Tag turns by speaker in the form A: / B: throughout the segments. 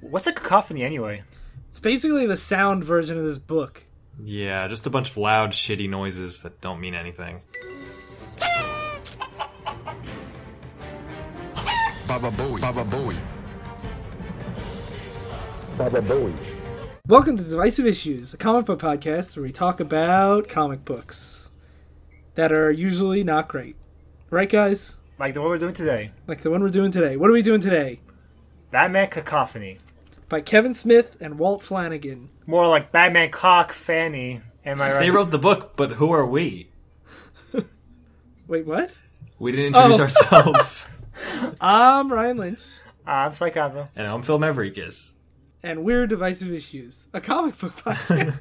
A: What's a cacophony anyway?
B: It's basically the sound version of this book.
C: Yeah, just a bunch of loud, shitty noises that don't mean anything.
D: Baba Bowie. Baba Bowie.
B: Welcome to Divisive Issues, a comic book podcast where we talk about comic books that are usually not great. Right, guys?
A: Like the one we're doing today.
B: Like the one we're doing today. What are we doing today?
A: Batman Cacophony.
B: By Kevin Smith and Walt Flanagan.
A: More like Batman Cock Fanny. Am I right?
C: They wrote the book, but who are we?
B: Wait, what?
C: We didn't introduce
B: Oh.
C: ourselves.
B: I'm Ryan Lynch,
A: Uh, I'm Psychopathy.
C: and I'm Phil Maverickus.
B: and we're Divisive Issues, a comic book podcast.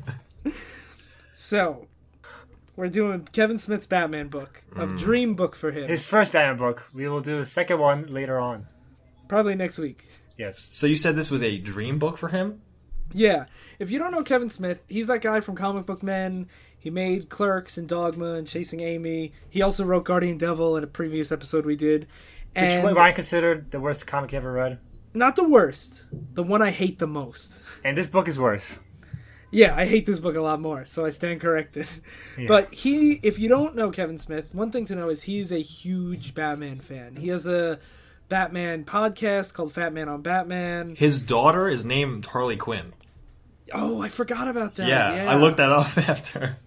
B: so, we're doing Kevin Smith's Batman book, a dream book for him.
A: His first Batman book. We will do a second one later on.
B: Probably next week.
A: Yes.
C: So you said this was a dream book for him?
B: Yeah. If you don't know Kevin Smith, he's that guy from Comic Book Men. He made Clerks and Dogma and Chasing Amy. He also wrote Guardian Devil in a previous episode we did.
A: Which
B: And
A: Ryan considered the worst comic you ever read.
B: not the worst, the one I hate the most.
A: And this book is worse.
B: Yeah, I hate this book a lot more, so I stand corrected.
A: Yeah.
B: But he, if you don't know Kevin Smith, one thing to know is he's a huge Batman fan. He has a Batman podcast called Fat Man on Batman.
C: His daughter is named Harley Quinn.
B: Oh, I forgot about that.
C: Yeah, I looked that up after.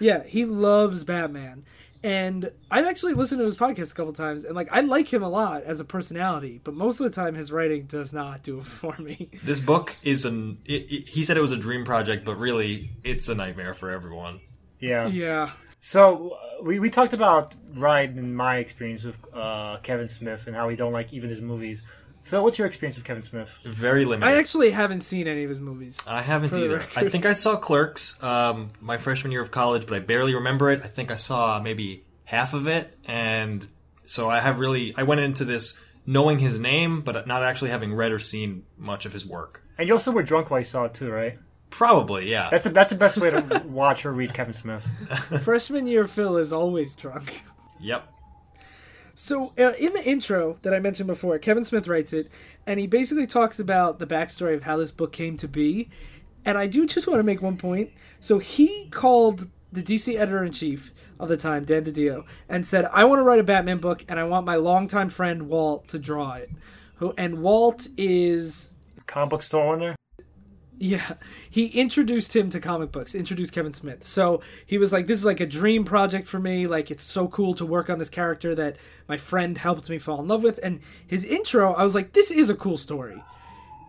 B: Yeah, he loves Batman. And I've actually listened to his podcast a couple times, and like I like him a lot as a personality, but most of the time his writing does not do it for me.
C: This book is an. It, it- he said it was a dream project, but really, it's a nightmare for everyone.
A: Yeah.
B: yeah,
A: So uh, we, we talked about Ryan and my experience with uh, Kevin Smith and how we don't like even his movies. Phil, what's your experience with Kevin Smith?
C: Very limited.
B: I actually haven't seen any of his movies.
C: I haven't either. I think I saw Clerks um, my freshman year of college, but I barely remember it. I think I saw maybe half of it, and so I have really. I went into this knowing his name, but not actually having read or seen much of his work.
A: And you also were drunk while you saw it too, right?
C: Probably, yeah.
A: That's the that's the best way to watch or read Kevin Smith.
B: Freshman year Phil is always drunk.
C: yep.
B: So uh, in the intro that I mentioned before, Kevin Smith writes it, and he basically talks about the backstory of how this book came to be. And I do just want to make one point. So he called the DC editor in chief of the time, Dan DiDio, and said, "I want to write a Batman book, and I want my longtime friend Walt to draw it." Who and Walt is
A: Comic book store owner.
B: Yeah, he introduced him to comic books, introduced Kevin Smith. So he was like, This is like a dream project for me. Like, it's so cool to work on this character that my friend helped me fall in love with. And his intro, I was like, This is a cool story.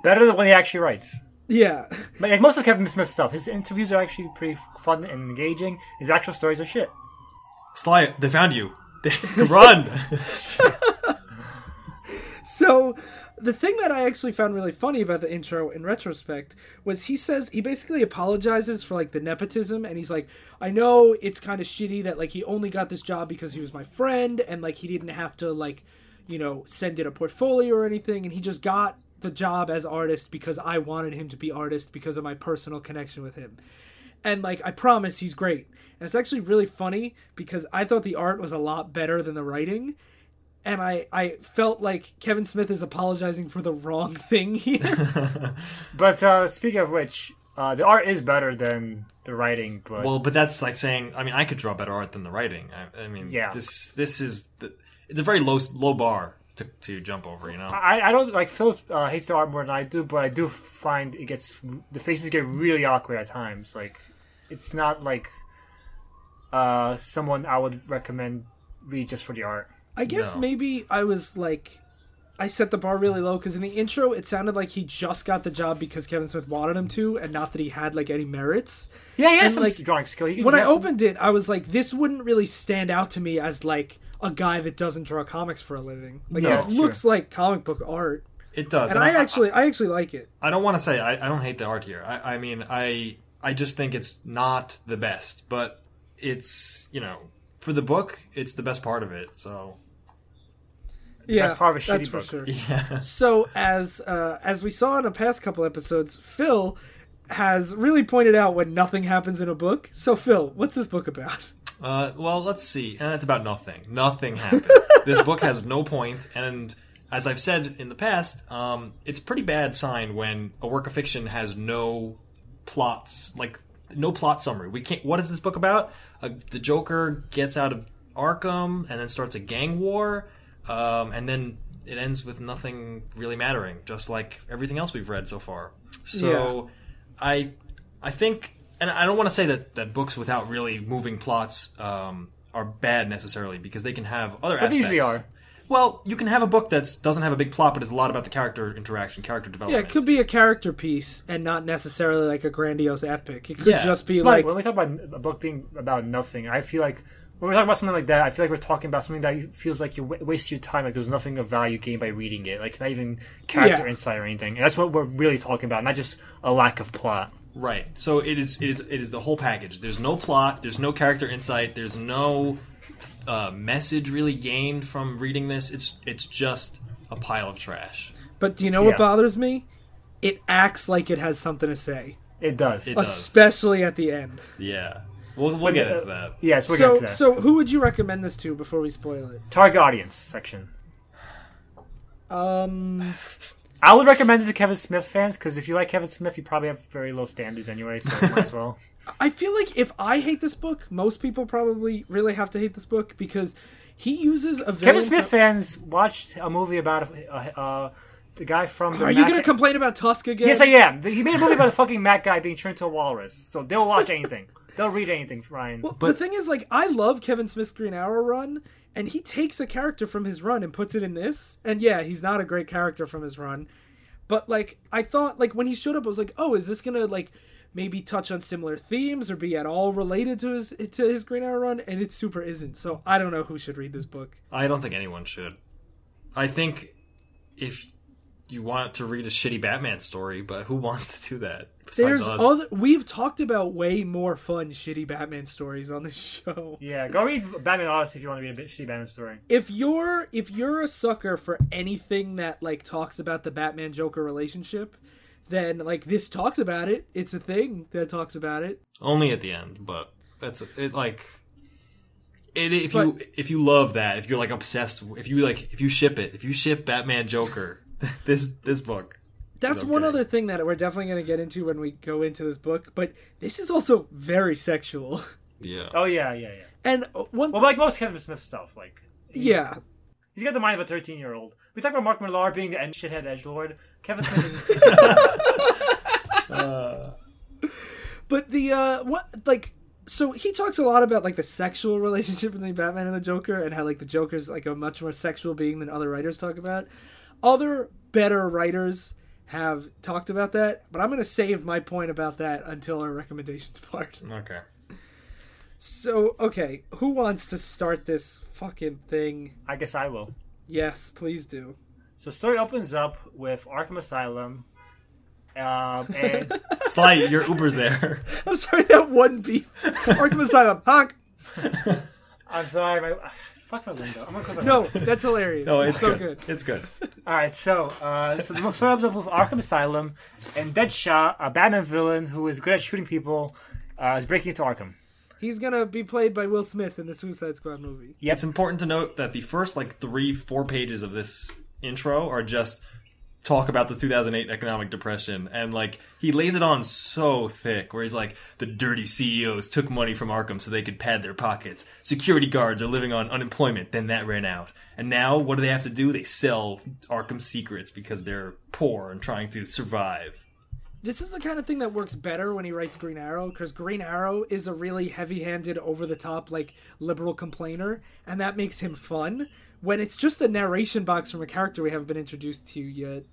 A: Better than when he actually writes.
B: Yeah.
A: But like, most of Kevin Smith stuff, his interviews are actually pretty fun and engaging. His actual stories are shit.
C: Sly, they found you. Run!
B: So the thing that I actually found really funny about the intro in retrospect was he says he basically apologizes for like the nepotism and he's like I know it's kind of shitty that like he only got this job because he was my friend and like he didn't have to like you know send in a portfolio or anything and he just got the job as artist because I wanted him to be artist because of my personal connection with him. And like I promise he's great. And it's actually really funny because I thought the art was a lot better than the writing and I, I felt like Kevin Smith is apologizing for the wrong thing here.
A: But uh, speaking of which, uh, the art is better than the writing. But
C: well, but that's like saying. I mean, I could draw better art than the writing. I, I mean,
A: Yeah.
C: This this is the, it's a very low low bar to to jump over. You know.
A: I, I don't like Phil uh, hates the art more than I do, but I do find it gets the faces get really awkward at times. Like it's not like uh, someone I would recommend read just for the art.
B: I guess
C: No.
B: maybe I was like, I set the bar really low because in the intro it sounded like he just got the job because Kevin Smith wanted him to, and not that he had like any merits.
A: Yeah, he has
B: And,
A: some
B: like,
A: drawing skill. He
B: When
A: he
B: I
A: some-
B: opened it, I was like, this wouldn't really stand out to me as like a guy that doesn't draw comics for a living. Like
A: No,
B: this
A: it's
B: looks like comic book art,
C: it does,
B: and I actually, I actually like it.
C: I don't want to say I, I don't hate the art here. I, I mean, I I just think it's not the best, but it's you know for the book, it's the best part of it. So
B: Yeah,
A: That's part of a
B: that's
A: shitty
B: for
A: book.
B: sure.
C: yeah,
B: So as uh, as we saw in the past couple episodes, Phil has really pointed out when nothing happens in a book. So Phil, what's this book about?
C: Uh, well, let's see. And it's about nothing. Nothing happens. this book has no point, and as I've said in the past, um, it's a pretty bad sign when a work of fiction has no plots, like no plot summary. We can't. What is this book about? Uh, the Joker gets out of Arkham and then starts a gang war, um, and then it ends with nothing really mattering, just like everything else we've read so far. So, I, I think, and I don't want to say that that books without really moving plots um, are bad necessarily because they can have other
A: But they
C: aspects.
A: usually are.
C: Well, you can have a book that doesn't have a big plot, but is a lot about the character interaction, character development.
B: Yeah, it could be a character piece and not necessarily like a grandiose epic. It could
C: Yeah.
B: just be
A: Like
B: like
A: when we talk about a book being about nothing, I feel like when we're talking about something like that, I feel like we're talking about something that feels like you wa- waste your time. Like there's nothing of value gained by reading it. Like not even character
B: Yeah.
A: insight or anything. And that's what we're really talking about, not just a lack of plot.
C: Right. So it is. It is. It is the whole package. There's no plot. There's no character insight. There's no uh, message really gained from reading this. It's. It's just a pile of trash.
B: But do you know what bothers me? It acts like it has something to say,
A: It does.
C: It does.
B: especially at the end.
C: Yeah. We'll, we'll get
A: uh,
C: into that.
A: Yes, we're
B: so,
A: getting to that.
B: so who would you recommend this to before we spoil it?
A: Target audience section.
B: Um,
A: I would recommend it to Kevin Smith fans because if you like Kevin Smith, you probably have very low standards anyway. So might as well.
B: I feel like if I hate this book, most people probably really have to hate this book because he uses a villain.
A: Kevin Smith
B: from-
A: fans watched a movie about a, uh, the guy from. The
B: Are you
A: Mac-
B: going to complain about Tusk again?
A: Yes, I am. He made a movie about a fucking Mac guy being turned into a walrus. So they'll watch anything. They'll read anything, Ryan.
B: Well, the thing is, like, I love Kevin Smith's Green Arrow run, and he takes a character from his run and puts it in this. And yeah, he's not a great character from his run, but like, I thought, like, when he showed up, I was like, oh, is this gonna like maybe touch on similar themes or be at all related to his to his Green Arrow run? And it super isn't. So I don't know who should read this book.
C: I don't think anyone should. I think if you want to read a shitty Batman story, but who wants to do that? Besides
B: There's
C: us?
B: other. We've talked about way more fun shitty Batman stories on this show.
A: Yeah, go read Batman Odyssey if you want to be a bit shitty Batman story.
B: if you're if you're a sucker for anything that like talks about the Batman Joker relationship, then like this talks about it. It's a thing that talks about it.
C: Only at the end, but that's it. Like, it, if you if you love that, if you're like obsessed, if you like, if you ship it, if you ship Batman Joker, this this book.
B: That's
C: Okay.
B: one other thing that we're definitely going to get into when we go into this book, but this is also very sexual.
C: Yeah.
A: Oh yeah, yeah, yeah.
B: And one
A: Well, like most Kevin Smith stuff, like
B: yeah,
A: he's got the mind of a thirteen-year-old. We talk about Mark Millar being the end shithead edge lord. Kevin Smith is insane.
B: But the uh what like so he talks a lot about like the sexual relationship between Batman and the Joker and how like the Joker's like a much more sexual being than other writers talk about. Other better writers have talked about that, but I'm going to save my point about that until our recommendations part.
C: Okay.
B: So, okay, who wants to start this fucking thing?
A: I guess I will.
B: Yes, please do.
A: So story opens up with Arkham Asylum, um, and
C: Sly, your Uber's there.
B: I'm sorry that one beep. Arkham Asylum. Honk.
A: I'm sorry, my fuck my window. I'm gonna close my
B: No, that's hilarious.
C: No,
B: it's,
C: it's
B: so
C: good.
B: good.
C: It's good.
A: All right, so uh, so the story opens up with Arkham Asylum, and Deadshot, a Batman villain who is good at shooting people, uh, is breaking into Arkham.
B: He's gonna be played by Will Smith in the Suicide Squad movie.
C: Yeah, It's important to note that the first like three, four pages of this intro are just talk about the 2008 economic depression, and like he lays it on so thick, where he's like, the dirty CEOs took money from Arkham so they could pad their pockets. Security guards are living on unemployment, then that ran out, and now what do they have to do? They sell Arkham secrets because they're poor and trying to survive.
B: This is the kind of thing that works better when he writes Green Arrow because Green Arrow is a really heavy-handed, over-the-top, like liberal complainer, and that makes him fun. When it's just a narration box from a character we haven't been introduced to yet,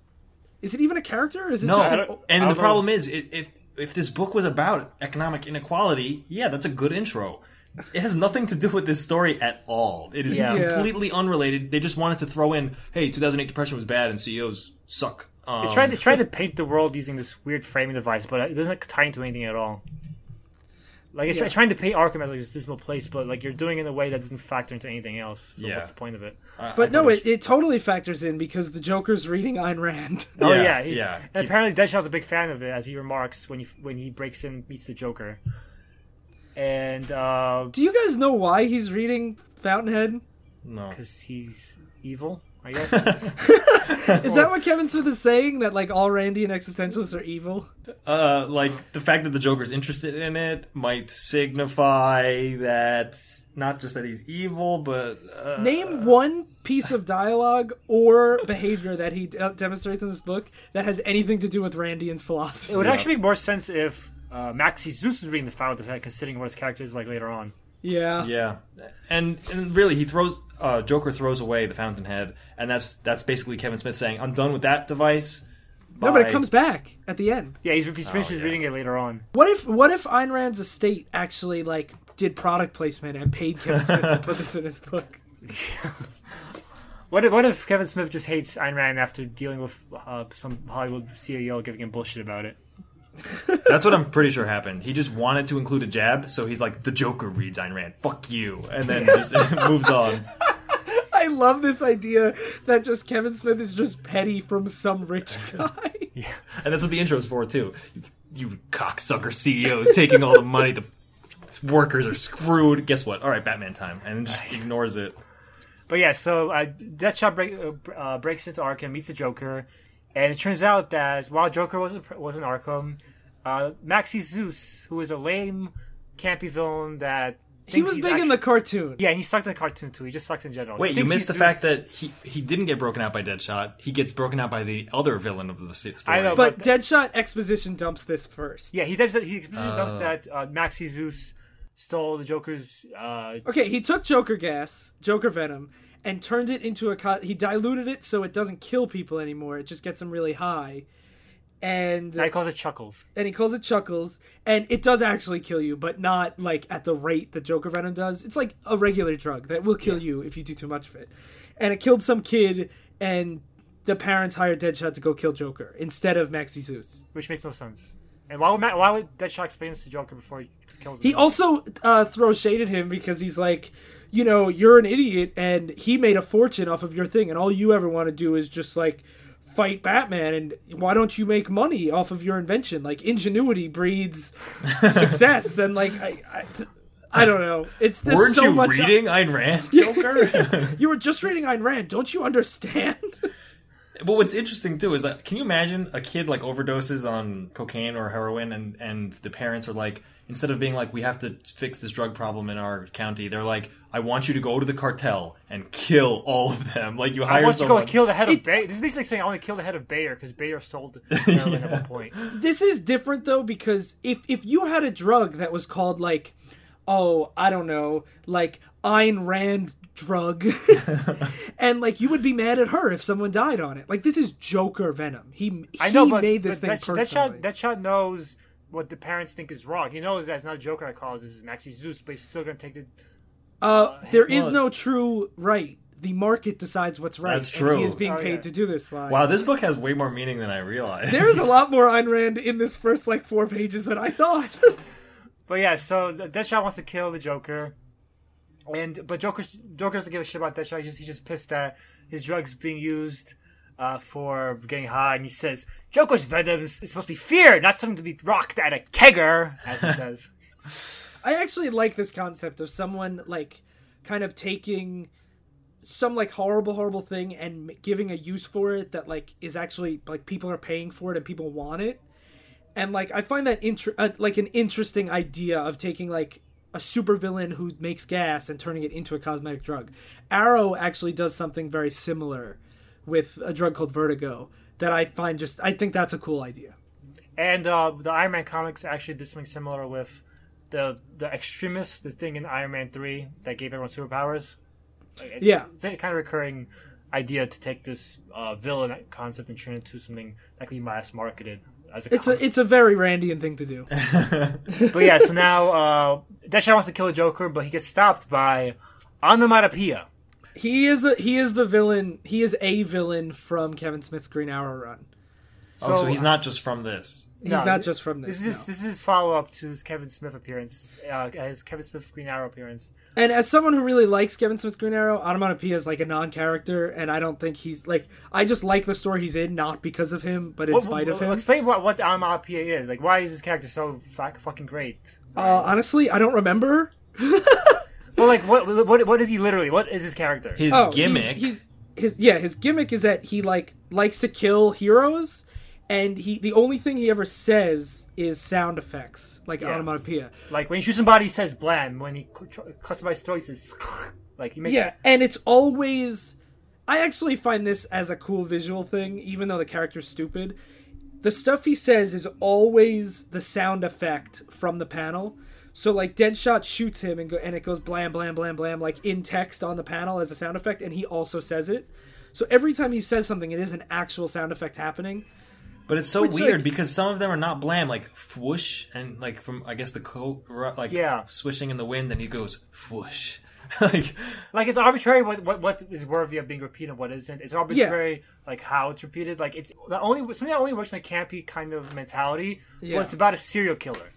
B: is it even a character? Is it
C: No,
B: just an,
C: and the
A: don't
C: problem is, if if this book was about economic inequality, yeah, that's a good intro. It has nothing to do with this story at all. It is
A: Yeah.
B: Yeah.
C: completely unrelated. They just wanted to throw in, "Hey, 2008 depression was bad, and CEOs suck." Um,
A: It's trying, it's trying to paint the world using this weird framing device, but it doesn't tie into anything at all. Like it's,
B: Yeah.
A: it's trying to paint Arkham as like this dismal place, but like you're doing it in a way that doesn't factor into anything else. So
C: Yeah.
A: what's the point of it?
C: I- I
B: But no, it, it totally factors in because the Joker's reading Ayn Rand.
A: Oh
C: Yeah,
A: yeah, he-
C: yeah.
A: And apparently Deadshot's a big fan of it, as he remarks when he when he breaks in meets the Joker. And uh
B: Do you guys know why he's reading Fountainhead?
C: no.
A: because he's evil. I guess.
B: Is that what Kevin Smith is saying? That like all Randian existentialists are evil?
C: Uh, like the fact that the Joker's interested in it might signify that not just that he's evil, but uh,
B: Name one piece of dialogue or behavior that he de- demonstrates in this book that has anything to do with Randian's philosophy.
A: it would
C: Yeah.
A: actually make more sense if uh, Maxi Zeus was reading the file, considering what his character is like later on.
B: Yeah.
C: Yeah, and and really, he throws uh, Joker throws away the Fountainhead, and that's that's basically Kevin Smith saying, "I'm done with that device."
B: No, but it comes back at the end.
A: Yeah, he's, he's finishes
C: yeah.
A: reading it later on.
B: What if what if Ayn Rand's estate actually like did product placement and paid Kevin Smith to put this in his book?
A: What if, what if Kevin Smith just hates Ayn Rand after dealing with uh, some Hollywood CEO giving him bullshit about it?
C: That's what I'm pretty sure happened. He just wanted to include a jab, so he's like, "The Joker reads Ayn Rand, fuck you," and then just moves on.
B: I love this idea that just Kevin Smith is just petty from some rich guy.
C: yeah, And that's what the intro's for too. You, you cocksucker CEOs taking all the money. The workers are screwed. Guess what? All right, Batman time, and just ignores it.
A: But yeah, so uh, Deadshot break, uh, uh, breaks into Arkham, meets the Joker, and it turns out that while Joker wasn't wasn't Arkham, uh, Maxi Zeus, who is a lame, campy villain that
B: He was
A: he's
B: big in the cartoon.
A: yeah, and he sucked in the cartoon too. He just sucks in general.
C: Wait, you missed
A: he's
C: the fact that he he didn't get broken out by Deadshot. He gets broken out by the other villain of the story.
A: I know,
B: But Deadshot exposition dumps this first.
A: yeah, he does. He explicitly
C: Oh.
A: dumps that uh, Maxi Zeus stole the Joker's. Uh,
B: Okay, he took Joker gas, Joker venom, and turned it into a. Co- he diluted it so it doesn't kill people anymore. It just gets them really high, and
A: I calls it Chuckles.
B: and he calls it Chuckles, and it does actually kill you, but not like at the rate that Joker venom does. It's like a regular drug that will kill you if you do too much of it, and it killed some kid, and the parents hired Deadshot to go kill Joker instead of Maxi Zeus.
A: which makes no sense. And why would Ma- why would Deadshot explain this to Joker before he kills him?
B: He also uh, throws shade at him because he's like, you know, you're an idiot, and he made a fortune off of your thing, and all you ever want to do is just like fight Batman, and why don't you make money off of your invention? Like ingenuity breeds success, and like I, I, I don't know. It's there's
C: Weren't
B: so
C: you
B: much.
C: reading Ayn Rand, Joker?
B: You were just reading Ayn Rand, don't you understand?
C: But what's interesting too is that can you imagine a kid like overdoses on cocaine or heroin and and the parents are like instead of being like we have to fix this drug problem in our county they're like I want you to go to the cartel and kill all of them like you
A: I
C: hire
A: want to go kill the head of
B: It-
A: Bayer. This is basically saying I want to kill the head of Bayer because Bayer sold heroin at one point.
B: this is different though because if if you had a drug that was called like oh i don't know like Ayn Rand drug. And like you would be mad at her if someone died on it. Like this is Joker Venom. He
A: I know,
B: he
A: but,
B: made this
A: but
B: thing
A: Deadshot,
B: personally.
A: Deadshot, Deadshot knows what the parents think is wrong. He knows that's not Joker that caused this is Maxi Zeus, but he's still gonna take the.
B: uh there is
C: well-
B: no true right. The market decides what's right
C: That's
B: and
C: true.
B: he is being
A: Oh,
B: paid
A: yeah.
B: to do this slide
C: wow this book has way more meaning than I realized.
B: There's a lot more Ayn Rand in this first like four pages than I thought.
A: But yeah, so Deadshot wants to kill the Joker, and but Joker Joker doesn't give a shit about Deadshot. He's just, he's just pissed that his drugs being used uh, for getting high, and he says Joker's venom is supposed to be fear, not something to be rocked at a kegger, as he says.
B: I actually like this concept of someone like kind of taking some like horrible horrible thing and giving a use for it that like is actually like people are paying for it and people want it and like i find that inter- uh, like an interesting idea of taking like a supervillain who makes gas and turning it into a cosmetic drug arrow actually does something very similar with a drug called vertigo that i find just i think that's a cool idea
A: And uh, the Iron Man comics actually did something similar with the the Extremis, the thing in Iron Man three that gave everyone superpowers. Like, it's-
B: Yeah.
A: it's a kind of recurring idea to take this uh, villain concept and turn it into something that can be mass marketed as a.
B: it's
A: comic.
B: a it's a very randian thing to do
A: But yeah, so now uh, Deadshot wants to kill the Joker, but he gets stopped by Onomatopoeia.
B: He is a, he is the villain. He is a villain from Kevin Smith's Green Arrow run.
C: oh so he's not just from this
B: He's
A: No,
B: not just from this.
A: This is
B: no.
A: this is follow up to his Kevin Smith appearance, uh, his Kevin Smith Green Arrow appearance.
B: And as someone who really likes Kevin Smith's Green Arrow, Onomatopoeia is like a non-character, and I don't think he's like. I just like the story he's in, not because of him, but in
A: What-
B: spite of him.
A: Explain what what the onomatopoeia is. Like, why is this character so fuck, fucking great?
B: Uh, honestly, I don't remember.
A: Well, like, what what what is he literally? What is his character?
C: his
B: Oh, he's-
C: gimmick
B: He's, his yeah his gimmick is that he like likes to kill heroes, and he the only thing he ever says is sound effects like
A: Yeah.
B: onomatopoeia.
A: Like when he shoots somebody, he says blam. When he cuts somebody's throat, says like he makes.
B: Yeah, and it's always. I actually find this as a cool visual thing, even though the character's stupid. The stuff he says is always the sound effect from the panel. So like Deadshot shoots him and go and it goes blam blam blam blam like in text on the panel as a sound effect, and he also says it. So every time he says something, it is an actual sound effect happening.
C: But it's so
B: Which,
C: weird
B: like-
C: because some of them are not blam, like whoosh, and like from I guess the coat, like
A: Yeah.
C: swishing in the wind, and he goes whoosh, like
A: Like it's arbitrary what, what what is worthy of being repeated and what isn't. It's arbitrary like how it's repeated. Like it's the only something that only works in a campy kind of mentality.
B: Yeah.
A: Well, it's about a serial killer.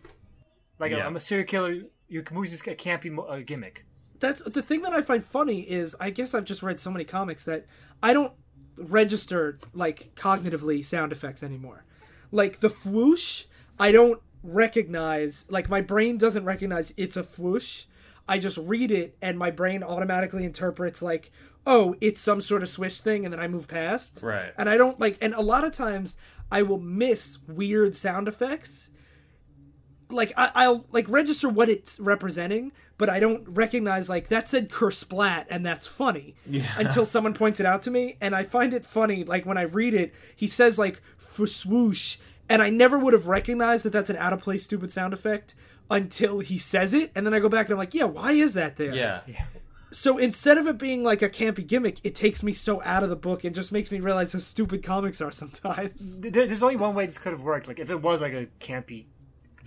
A: Like
C: Yeah.
A: I'm a serial killer. Your movie's just a campy uh, gimmick.
B: that's the thing that I find funny is I guess I've just read so many comics that I don't register like cognitively sound effects anymore. Like the whoosh, I don't recognize like my brain doesn't recognize it's a whoosh. I just read it and my brain automatically interprets like, oh, it's some sort of swish thing and then I move past.
C: Right.
B: And I don't like and a lot of times I will miss weird sound effects like I, I'll like register what it's representing, but I don't recognize like that said kersplat and that's funny
C: Yeah.
B: until someone points it out to me, and I find it funny. Like when I read it, he says like swoosh, and I never would have recognized that that's an out of place stupid sound effect until he says it, and then I go back and I'm like, yeah, why is that there?
C: yeah,
B: So instead of it being like a campy gimmick, it takes me so out of the book and just makes me realize how stupid comics are sometimes.
A: There's only one way this could have worked. Like if it was like a campy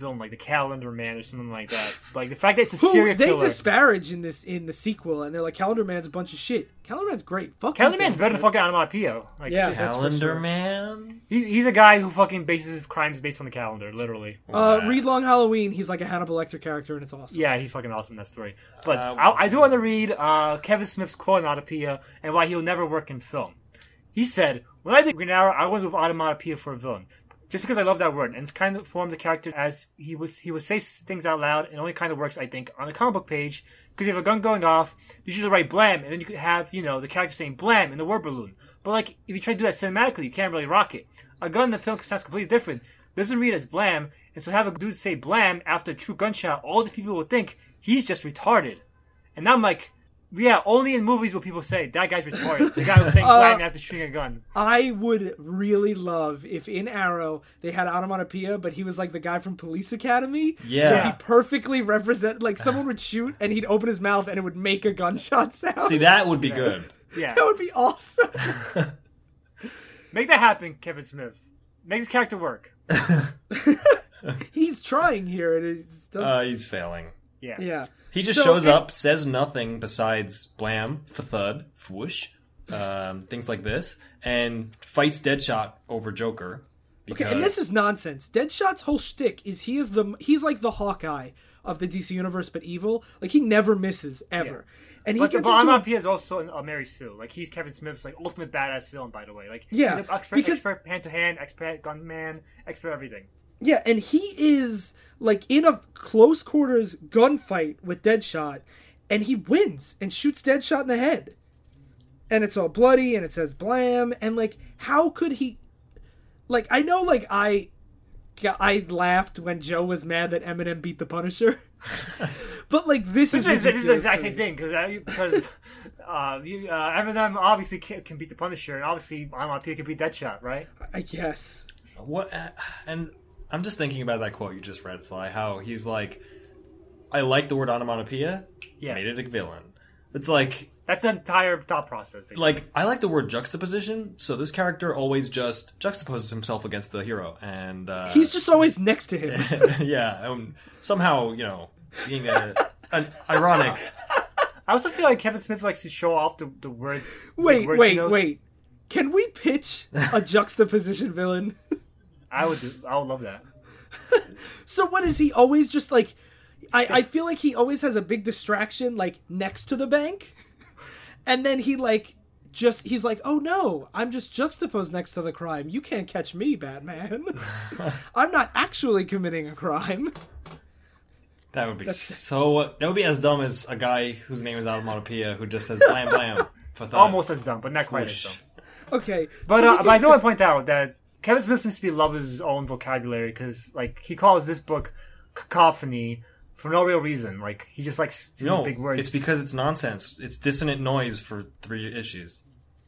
A: villain, like the Calendar Man or something like that. Like the fact that it's a
B: Who
A: serial
B: they
A: killer.
B: disparage in this in the sequel, and they're like, Calendar Man's a bunch of shit. Calendar Man's great. Fuck
A: Calendar Man's better than
B: man.
A: fucking Onomatopoeia. Like,
B: Yeah.
A: shit.
C: Calendar
B: sure.
C: man.
A: He, he's a guy who fucking bases his crimes based on the calendar, literally.
B: Uh, read Long Halloween. He's like a Hannibal Lecter character, and it's awesome.
A: Yeah, he's fucking awesome in that story. But
C: Uh,
A: I, I do want to read uh, Kevin Smith's quote on Onomatopoeia and why he'll never work in film. He said, "When I think Green Arrow, I went with onomatopoeia for a villain, just because I love that word and it's kind of formed the character as he was. He would say things out loud, and only kind of works, I think, on a comic book page because you have a gun going off, you usually write blam, and then you could have you know the character saying blam in the word balloon. But like if you try to do that cinematically, you can't really rock it. A gun in the film sounds completely different. Doesn't read as blam, and so have a dude say blam after a true gunshot, all the people would think he's just retarded. And now I'm like, yeah, only in movies will people say that guy's retarded. The guy was saying blam after shooting a gun.
B: I would really love if in Arrow they had onomatopoeia, but he was like the guy from Police Academy. Yeah, So
C: Yeah.
B: he perfectly represent like someone would shoot and he'd open his mouth and it would make a gunshot sound.
C: See, that would be good.
A: Yeah,
B: that would be awesome.
A: make that happen, Kevin Smith. Make this character work.
B: He's trying here, and it's.
C: Uh, he's failing.
A: Yeah,
B: yeah.
C: He just
B: So,
C: shows
B: and-
C: up, says nothing besides blam, thud, whoosh, um, things like this, and fights Deadshot over Joker. Because,
B: Okay, and this is nonsense. Deadshot's whole shtick is he is the he's like the Hawkeye of the DC universe, but evil. Like he never misses ever, and he
A: But the
B: gets into a-
A: onomatopoeia is also a Mary Sue. Like he's Kevin Smith's like ultimate badass villain, by the way. Like
B: Yeah,
A: he's an expert,
B: because-
A: expert hand to hand, expert gunman, expert everything.
B: Yeah, and he is like in a close quarters gunfight with Deadshot, and he wins and shoots Deadshot in the head. And it's all bloody and it says blam and like how could he like I know like I I laughed when Joe was mad that Eminem beat the Punisher. but like this,
A: This
B: is
A: is, this is the exact same thing because because uh, you, uh, Eminem obviously can, can beat the Punisher, and obviously I'm onomatopoeia can beat Deadshot, right?
B: I guess.
C: what? uh, And I'm just thinking about that quote you just read, Sly. How he's like, "I like the word onomatopoeia,
A: Yeah,
C: made it a villain." It's like,
A: that's the entire thought process.
C: like I like the word juxtaposition. So this character always just juxtaposes himself against the hero, and uh,
B: He's just always next to him.
C: yeah, um, somehow you know being a, an ironic.
A: I also feel like Kevin Smith likes to show off the, the words. the
B: wait,
A: words he
B: wait,
A: knows.
B: wait. Can we pitch a juxtaposition villain?
A: I would do. I would love that.
B: So what is he always just like? I, I feel like he always has a big distraction like next to the bank, and then he like just he's like, oh no, I'm just juxtaposed next to the crime. You can't catch me, Batman. I'm not actually committing a crime.
C: That would be so. That would be as dumb as a guy whose name is Onomatopoeia who just says blam blam, thought-
A: almost as dumb, but not quite
C: Whoosh.
A: as dumb.
B: Okay,
A: But,
B: so
A: uh,
B: we
A: but I do want to point out that Kevin Smith seems to be loving his own vocabulary because, like, he calls this book cacophony for no real reason. Like, he just likes to use
C: No,
A: big words.
C: it's because it's nonsense. It's dissonant noise for three issues.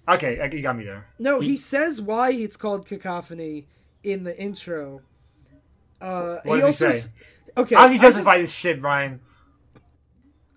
A: okay, I- you got me there.
B: No, he says why it's called cacophony in the intro. Uh,
A: What does he say?
B: s- Okay,
A: How does he
B: I just-
A: justify this shit, Ryan?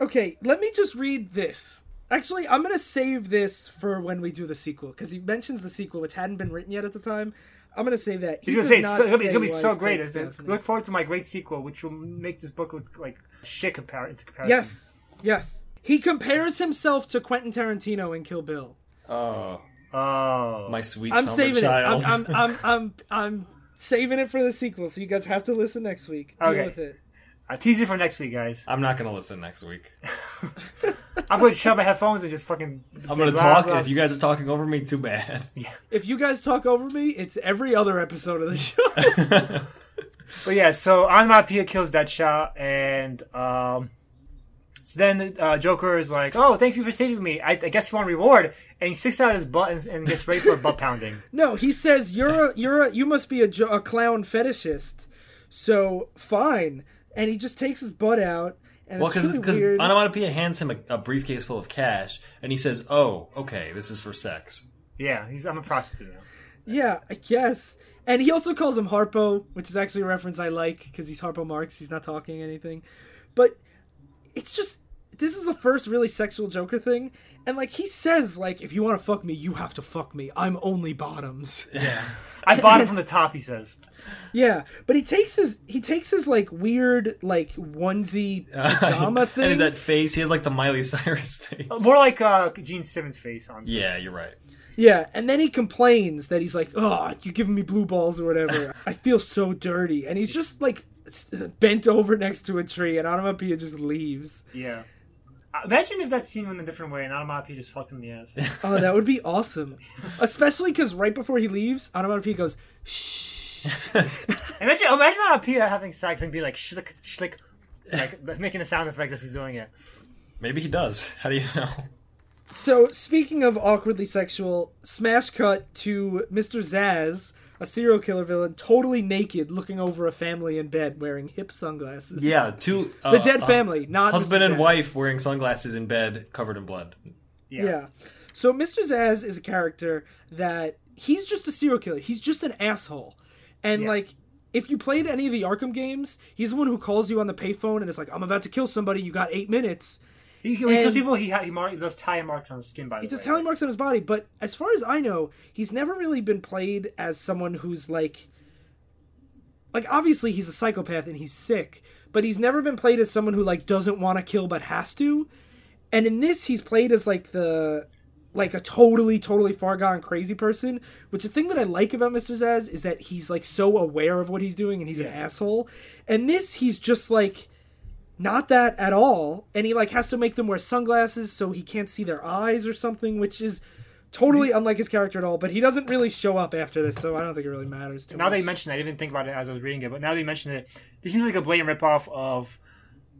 B: okay, let me just read this. Actually, I'm gonna save this for when we do the sequel because he mentions the sequel, which hadn't been written yet at the time. I'm gonna save that. He
A: He's gonna say, so, it's gonna be,
B: say
A: gonna be so great.
B: called
A: It's been-
B: cacophony.
A: look forward to my great sequel, which will make this book look like shit compar- into comparison.
B: Yes, yes. He compares himself to Quentin Tarantino in Kill Bill.
C: Oh,
A: Oh.
C: my sweet
B: I'm saving
C: child.
B: it. I'm, I'm, I'm, I'm, I'm saving it for the sequel, so you guys have to listen next week. Deal
A: Okay.
B: with it.
A: I tease you for next week, guys.
C: I'm not gonna listen next week.
A: I'm going to shove my headphones and just fucking.
C: I'm gonna talk, and if you guys are talking over me, too bad. Yeah.
B: If you guys talk over me, it's every other episode of the show.
A: But yeah, so Onomatopoeia kills Deadshot, and um, so then uh, Joker is like, "Oh, thank you for saving me. I, I guess you want a reward." And he sticks out his butt and, and gets ready for a butt pounding.
B: no, he says you're a, you're a, you must be a, jo- a clown fetishist. So fine, and he just takes his butt out, and
C: Well,
B: it's really
C: because
B: weird.
C: Onomatopoeia hands him a, a briefcase full of cash, and he says, "Oh, okay, this is for sex."
A: Yeah, he's I'm a prostitute now.
B: Yeah, I guess. And he also calls him Harpo, which is actually a reference I like because he's Harpo Marx. He's not talking anything. But it's just this is the first really sexual Joker thing. And like he says, like, if you want to fuck me, you have to fuck me. I'm only bottoms.
A: I bought it from the top. He says.
B: yeah. But he takes his he takes his like weird like onesie pajama thing.
C: and that face, he has like the Miley Cyrus face.
A: More like uh, Gene Simmons' face on.
C: Yeah, you're right.
B: Yeah, and then he complains that he's like, "Oh, you're giving me blue balls or whatever. I feel so dirty." And he's just like bent over next to a tree, and Onomatopoeia just leaves.
A: Yeah. Uh, Imagine if that scene went a different way and Onomatopoeia just fucked him in the ass.
B: Oh, that would be awesome. Especially because right before he leaves, Onomatopoeia goes, "Shh."
A: imagine, imagine Onomatopoeia having sex and be like shlick, shlick, like making the sound effects as he's doing it.
C: Maybe he does. How do you know?
B: So, speaking of awkwardly sexual, smash cut to Mr. Zsasz, a serial killer villain, totally naked, looking over a family in bed wearing hip sunglasses.
C: Yeah, two uh,
B: The dead
C: uh,
B: family, not
C: husband and
B: Zsasz.
C: wife wearing sunglasses in bed, covered in blood.
B: Yeah. So Mr. Zsasz is a character that he's just a serial killer. He's just an asshole. And
A: Yeah.
B: like if you played any of the Arkham games, he's the one who calls you on the payphone and is like, "I'm about to kill somebody. You got 8 minutes."
A: He, kills people, he, he, mark, he does tie marks on his skin, by the
B: He does tally marks on his body, but as far as I know, he's never really been played as someone who's like like obviously he's a psychopath and he's sick, but he's never been played as someone who like doesn't want to kill but has to. And in this he's played as like the like a totally totally far gone crazy person, which the thing that I like about Mr. Zsasz is that he's like so aware of what he's doing and he's an asshole. And this he's just like not that at all and he like has to make them wear sunglasses so he can't see their eyes or something which is totally unlike his character at all but he doesn't really show up after this so i don't think it really matters too
A: Now
B: much.
A: that you mention it, I didn't think about it as I was reading it, but now that you mention it, this seems like a blatant ripoff of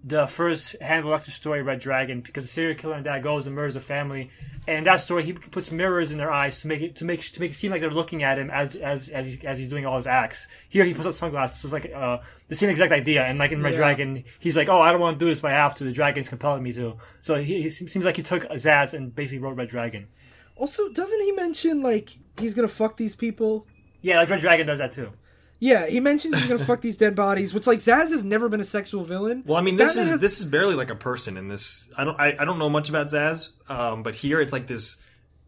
A: the first Hannibal Lecter story, Red Dragon, because the serial killer and dad goes and murders a family, and that story he puts mirrors in their eyes to make it to make to make it seem like they're looking at him as as as he's, as he's doing all his acts. Here he puts up sunglasses, so it's like uh, the same exact idea. And like in Red
B: Yeah.
A: Dragon, he's like, "Oh, I don't want to do this, but I have to. The dragon's compelling me to." So he, he seems like he took Zsasz and basically wrote Red Dragon.
B: also doesn't he mention like he's gonna fuck these people
A: Yeah, like Red Dragon does that too.
B: Yeah he mentions he's gonna fuck these dead bodies which like Zsasz has never been a sexual villain
C: Well, I mean, this
B: Batman
C: is
B: has-
C: this is barely like a person in this. I don't I, I don't know much about Zsasz, um, but here it's like this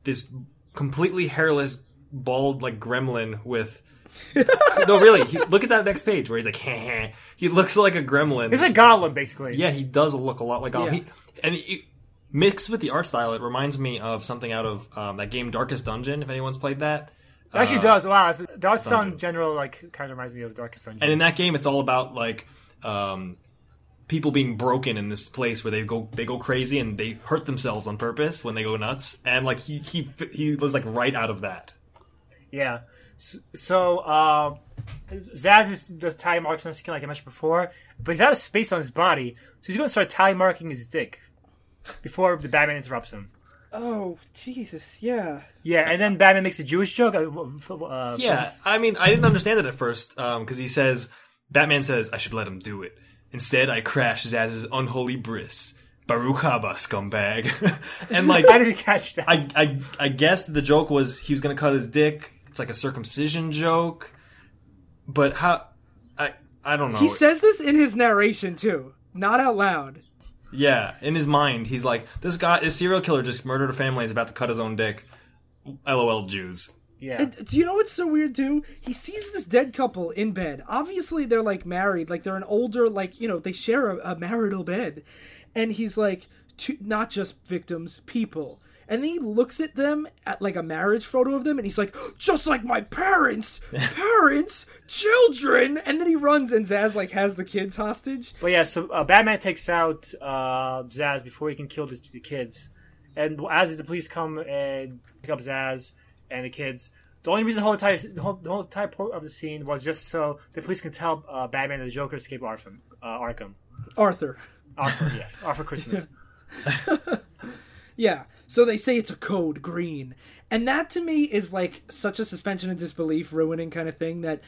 C: this completely hairless, bald like gremlin with. no, really. He, look at that next page where he's like, he looks like a gremlin.
A: He's a goblin, basically.
C: yeah, he does look a lot like Gollum.
B: Yeah.
C: He, and he, mixed with the art style, it reminds me of something out of um, that game Darkest Dungeon. If anyone's played that,
A: It actually
C: Uh,
A: does. Wow, it's- Dark Sun general like kind of reminds me of Darkest Dungeon.
C: And in that game, it's all about like um, people being broken in this place where they go they go crazy and they hurt themselves on purpose when they go nuts. And like he he he was like right out of that.
A: yeah. So, so uh, Zsasz is, does tie marks on his skin like I mentioned before, but he's out of space on his body, so he's going to start tie marking his dick before the Batman interrupts him.
B: Oh Jesus, yeah.
A: Yeah, and then Batman makes a Jewish joke. Uh, uh,
C: Yeah, I mean, I didn't understand it at first because he says, Batman says, I should let him do it. Instead, I crash Zsasz's unholy bris. Baruch haba, scumbag. and like,
A: I didn't catch that.
C: I, I, I guess the joke was he was gonna cut his dick. It's like a circumcision joke. But how? I, I don't know.
B: He says this in his narration too, not out loud.
C: Yeah, in his mind, he's like, this guy, this serial killer just murdered a family and is about to cut his own dick. LOL Jews.
A: yeah,
B: And do you know what's so weird too? He sees this dead couple in bed. Obviously, they're like married, like they're an older, like you know, they share a, a marital bed, and he's like, to, not just victims, people. And then he looks at them at like a marriage photo of them, and he's like, just like my parents, parents, children. And then he runs, and Zsasz like has the kids hostage.
A: but yeah. So uh, Batman takes out uh, Zsasz before he can kill the, the kids, and as the police come and pick up Zaz and the kids. The only reason the whole entire the whole, the whole entire part of the scene was just so the police can tell uh, Batman and the Joker escape Arkham. Uh, Arkham.
B: Arthur.
A: Arthur, yes, Arthur Christmas.
B: Yeah. So they say it's a code green. And that to me is like such a suspension of disbelief ruining kind of thing that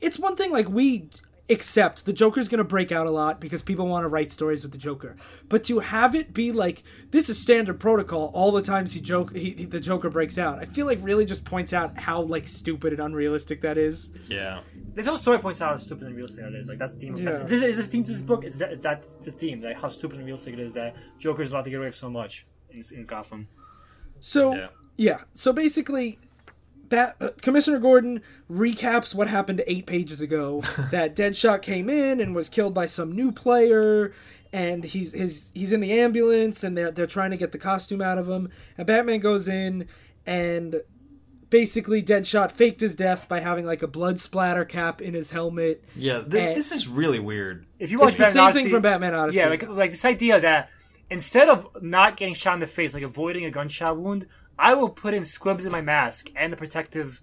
B: it's one thing like we accept the Joker's going to break out a lot because people want to write stories with the Joker. But to have it be like this is standard protocol all the times he joke he, he- the Joker breaks out. I feel like really just points out how like stupid and unrealistic that is.
C: Yeah.
A: This whole story points out how stupid and realistic it is. Like that's the theme. Of,
B: Yeah.
A: that's, this is the theme to this book. It's that. It's that. The theme. Like how stupid and realistic it is that Joker's allowed to get away with so much in, in Gotham.
B: So
C: Yeah.
B: yeah, so basically, Bat- uh, Commissioner Gordon recaps what happened eight pages ago. that Deadshot came in and was killed by some new player, and he's his he's in the ambulance, and they're they're trying to get the costume out of him. And Batman goes in, and basically Deadshot faked his death by having like a blood splatter cap in his helmet.
C: Yeah, this
B: Eh.
C: this is really weird.
A: If you
B: It's
A: watch
B: the
A: Batman
B: same
A: Odyssey,
B: thing from Batman Odyssey.
A: Yeah, like like this idea that instead of not getting shot in the face, like avoiding a gunshot wound, I will put in squibs in my mask and the protective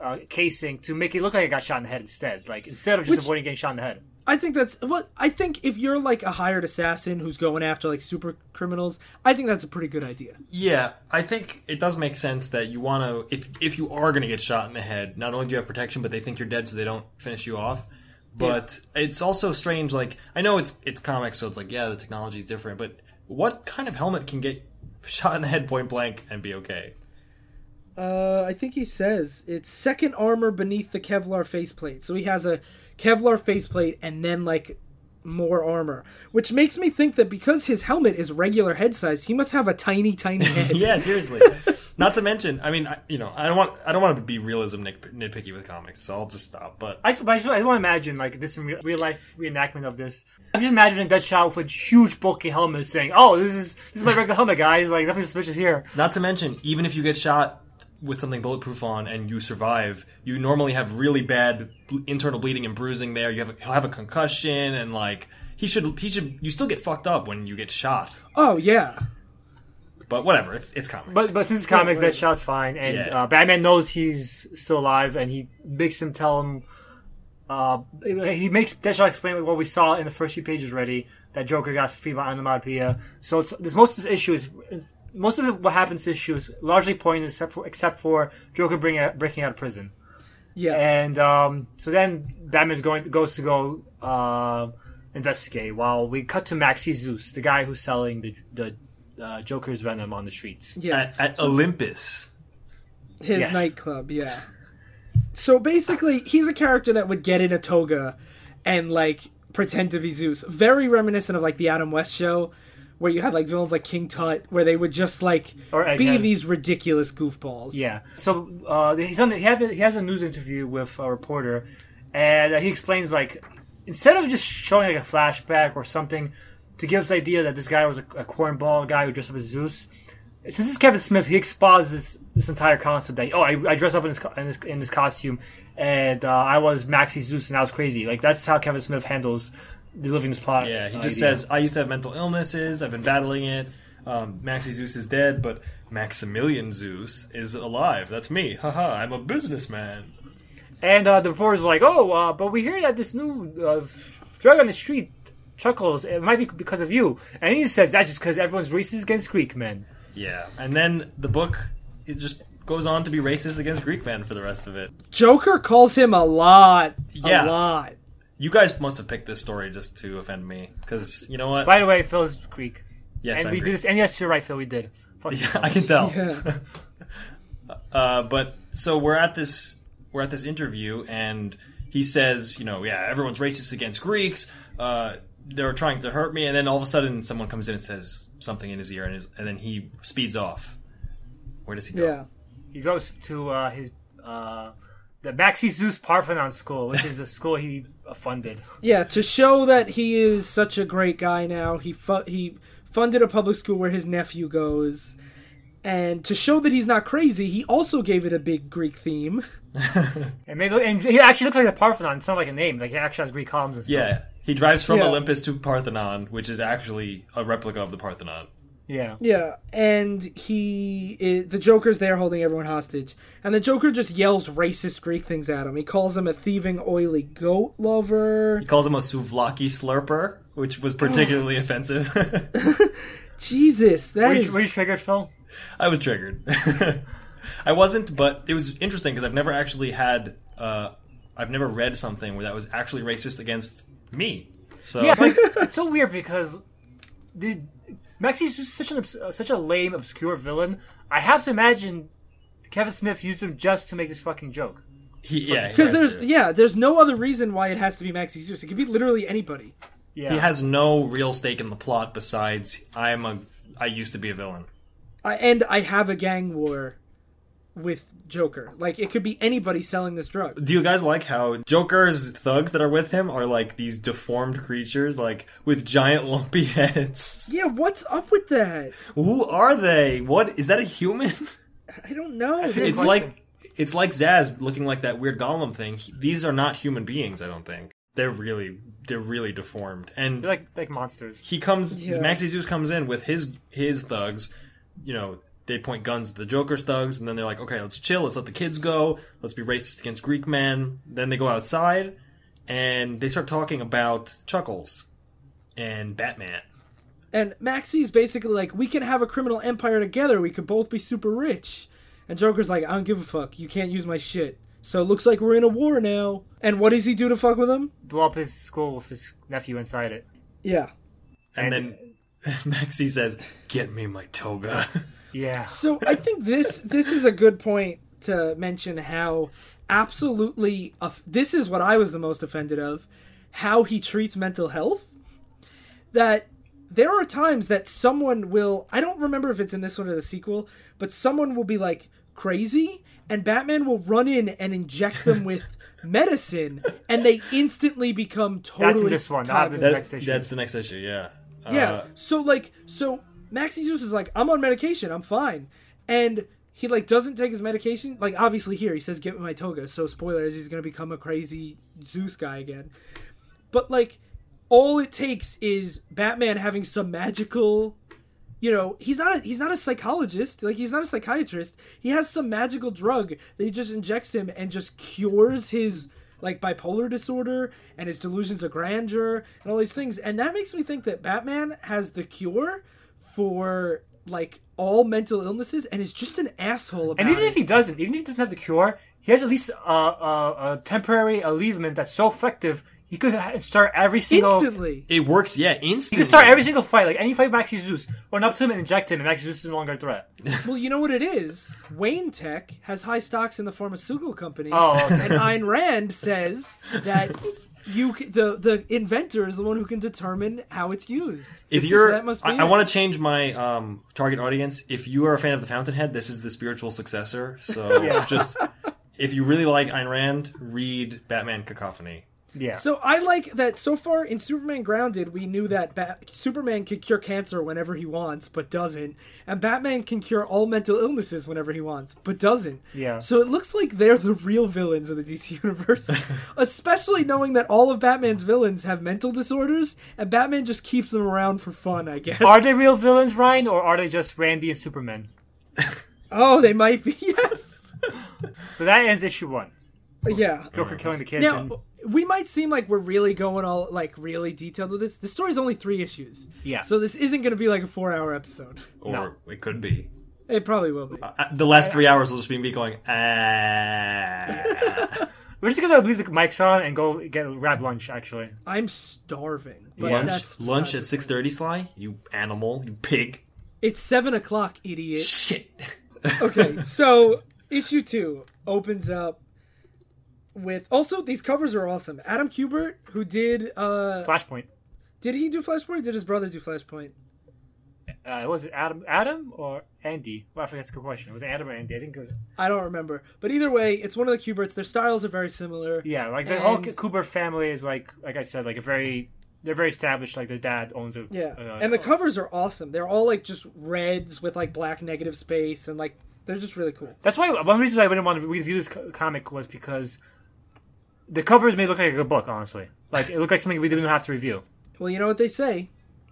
A: uh, casing to make it look like I got shot in the head instead. Like instead of just
B: Which-
A: avoiding getting shot in the head.
B: I think that's what I think. If you're like a hired assassin who's going after like super criminals, I think that's a pretty good idea.
C: Yeah, I think it does make sense that you want to if if you are going to get shot in the head, not only do you have protection, but they think you're dead, so they don't finish you off. But it's also strange. Like I know it's it's comics, so it's like yeah, the technology is different. But what kind of helmet can get shot in the head point blank and be okay?
B: Uh, I think he says it's second armor beneath the Kevlar faceplate. So he has a Kevlar faceplate and then like more armor, which makes me think that because his helmet is regular head size, he must have a tiny, tiny head.
C: yeah, seriously. Not to mention, I mean, I, you know, I don't want I don't want to be realism nit, nitpicky with comics, so I'll just stop. But
A: I just, but I just, I want to imagine like this in real, real life reenactment of this. I'm just imagining Deadshot with a huge bulky helmet saying, "Oh, this is this is my regular helmet, guys. Like nothing suspicious here."
C: Not to mention, even if you get shot with something bulletproof on and you survive, you normally have really bad internal bleeding and bruising there. You have a, he'll have a concussion and like he should he should you still get fucked up when you get shot.
B: Oh yeah,
C: But whatever, it's it's comics.
A: But but since it's comics,
B: right.
A: Deadshot's fine, and
C: Yeah.
A: uh, Batman knows he's still alive, and he makes him tell him. Uh, he makes Deadshot explain what we saw in the first few pages already that Joker got free by onomatopoeia. So it's this most of this issue is most of the, what happens to this issue is largely pointless except for except for Joker bringing out, breaking out of prison.
B: yeah.
A: And um, so then Batman's going goes to go uh, investigate while we cut to Maxi Zeus, the guy who's selling the the uh, Joker's venom on the streets.
B: yeah.
C: at, at Olympus.
B: his
A: Yes.
B: nightclub yeah so basically he's a character that would get in a toga and like pretend to be zeus very reminiscent of like the adam west show where you had like villains like king tut where they would just like
A: Or
B: be
A: Egghead.
B: these ridiculous goofballs
A: Yeah. So uh, he's on. The, he has a, he has a news interview with a reporter, and uh, he explains like instead of just showing like a flashback or something to give us the idea that this guy was a, a cornball guy who dressed up as Zeus. Since it's Kevin Smith, he exposed this this entire concept that oh, I, I dressed up in this, in this in this costume, and uh, I was Maxi Zeus, and I was crazy. Like that's how Kevin Smith handles delivering this plot.
C: Yeah, he
A: uh,
C: just
A: idea.
C: says, I used to have mental illnesses, I've been battling it. Um, Maxi Zeus is dead, but Maximilian Zeus is alive. That's me. Haha, I'm a businessman.
A: And uh, the reporter's like, "Oh, uh, but we hear that this new uh, drug on the street chuckles. It might be because of you." And he says, "That's just because everyone's racist against Greek men."
C: Yeah, and then the book it just goes on to be racist against Greek men for the rest of it.
B: Joker calls him a lot.
C: Yeah.
B: A lot.
C: You guys must have picked this story just to offend me, because you know what?
A: By the way, Phil's Greek.
C: yes,
A: and
C: I'm
A: we
C: Greek.
A: did this. And yes, you're right, Phil. We did.
C: Yeah, I can tell.
B: Yeah.
C: Uh, but so we're at this we're at this interview, and he says, you know, yeah, everyone's racist against Greeks. Uh, they're trying to hurt me, and then all of a sudden, someone comes in and says something in his ear, and, his, and then he speeds off. Where does he go?
B: Yeah.
A: He goes to uh, his uh, the Maxie Zeus Parthenon School, which is a school he uh, funded.
B: Yeah, to show that he is such a great guy now, he fu- he funded a public school where his nephew goes. And to show that he's not crazy, he also gave it a big Greek theme.
A: And maybe and he actually looks like the Parthenon. It's not like a name. Like he actually has Greek columns and stuff.
C: Yeah, he drives from
B: Yeah.
C: Olympus to Parthenon, which is actually a replica of the Parthenon.
A: Yeah.
B: Yeah, and he i the Joker's there holding everyone hostage, and the Joker just yells racist Greek things at him. He calls him a thieving, oily goat lover.
C: He calls him a souvlaki slurper, which was particularly offensive.
B: Jesus, that
A: Were
B: is
A: you, were you triggered, Phil?
C: I was triggered. I wasn't, but it was interesting because I've never actually had, uh, I've never read something where that was actually racist against me. So
A: Yeah, like it's so weird because the Maxie's just such an uh, such a lame, obscure villain. I have to imagine Kevin Smith used him just to make this fucking joke.
C: he, yeah,
B: because there's
C: has-
B: yeah, there's no other reason why it has to be Maxie Zeus. It could be literally anybody.
A: Yeah,
C: he has no real stake in the plot besides I'm a, I used to be a villain.
B: I, and I have a gang war with Joker. Like it could be anybody selling this drug.
C: Do you guys like how Joker's thugs that are with him are like these deformed creatures, like with giant lumpy heads?
B: Yeah, what's up with that?
C: Who are they? What is that a human?
B: I don't know.
A: That's a good
C: It's
A: question.
C: like it's like Zsasz looking like that weird golem thing. These are not human beings. I don't think they're really they're really deformed. And
A: They're like like monsters.
C: he comes,
B: Yeah.
C: Maxie Zeus comes in with his his thugs. You know, they point guns at the Joker's thugs, and then they're like, okay, let's chill, let's let the kids go, let's be racist against Greek men. Then they go outside, and they start talking about Chuckles and Batman.
B: And Maxie's basically like, we can have a criminal empire together. We could both be super rich. And Joker's like, I don't give a fuck. You can't use my shit. So it looks like we're in a war now. And what does he do to fuck with him?
A: Blow up his school with his nephew inside it.
B: Yeah.
C: And,
A: And-
C: then Maxie says, "Get me my toga."
A: Yeah,
B: So I think this this is a good point to mention how absolutely off- this is what I was the most offended of how he treats mental health that there are times that someone will I don't remember if it's in this one or the sequel but someone will be like crazy and Batman will run in and inject them with medicine and they instantly become totally
A: That's in this one, not the
C: That-
A: next issue.
C: That's the next issue. Yeah.
B: Yeah.
C: Uh,
B: so like, so Maxie Zeus is like, I'm on medication, I'm fine, and he like doesn't take his medication. Like obviously here he says, "Give me my toga." So spoilers, he's gonna become a crazy Zeus guy again. But like, all it takes is Batman having some magical. You know, he's not a, he's not a psychologist. Like he's not a psychiatrist. He has some magical drug that he just injects him and just cures his like bipolar disorder and his delusions of grandeur and all these things. And that makes me think that Batman has the cure for like all mental illnesses and is just an asshole about
A: and even
B: it.
A: if he doesn't, even if he doesn't have the cure, he has at least a, a, a temporary alleviation that's so effective. He could start every single.
B: Instantly.
C: it works. Yeah,
A: He
C: instantly.
A: could start every single fight, like any fight, Maxie Zeus, run up to him and inject him, and Maxie Zeus is no longer a threat.
B: Well, you know what it is? Wayne Tech has high stocks in the pharmaceutical company.
A: Oh, okay.
B: and Ayn Rand says that you the the inventor is the one who can determine how it's used.
C: If
B: This
C: you're,
B: that must be
C: I, I want to change my um, target audience. If you are a fan of the Fountainhead, this is the spiritual successor. So
A: Yeah.
C: just if you really like Ayn Rand, read Batman Cacophony.
A: Yeah.
B: So I like that so far in Superman Grounded, we knew that Bat- Superman could cure cancer whenever he wants, but doesn't, and Batman can cure all mental illnesses whenever he wants, but doesn't.
A: Yeah.
B: So it looks like they're the real villains of the DC universe, especially knowing that all of Batman's villains have mental disorders, and Batman just keeps them around for fun, I guess.
A: are they real villains, Ryan, or are they just Randy and Superman?
B: Oh, they might be. Yes.
A: So that ends issue one.
B: Yeah.
A: Joker killing the kids.
B: Now
A: and,
B: we might seem like we're really going all like really detailed with this. The story's only three issues.
A: Yeah.
B: So this isn't going to be like a four-hour episode.
C: Or
A: No.
C: it could be.
B: It probably will be.
C: Uh, the last three hours will just be me going, ah.
A: We're just gonna leave the mics on and go get a grab lunch. Actually,
B: I'm starving. But
C: lunch,
B: that's
C: lunch at six thirty. Sly, you animal, you pig.
B: It's seven o'clock, idiot.
C: Shit.
B: okay, so issue two opens up with also these covers are awesome. Adam Kubert, who did uh
A: Flashpoint.
B: did he do Flashpoint or did his brother do Flashpoint?
A: Uh, was it Adam? Adam or Andy? Well, I forget good question. Was it Adam or Andy? I think it was.
B: I don't remember. But either way, it's one of the Kuberts. Their styles are very similar.
A: Yeah, like the whole
B: And-
A: Kubert family is like, like I said, like a very. They're very established. Like their dad owns a.
B: Yeah.
A: uh,
B: and the covers are awesome. They're all like just reds with like black negative space and like they're just really cool.
A: That's why one reason I didn't want to review this comic was because the covers made it look like a good book. Honestly, like it looked like something we didn't have to review.
B: Well, you know what they say.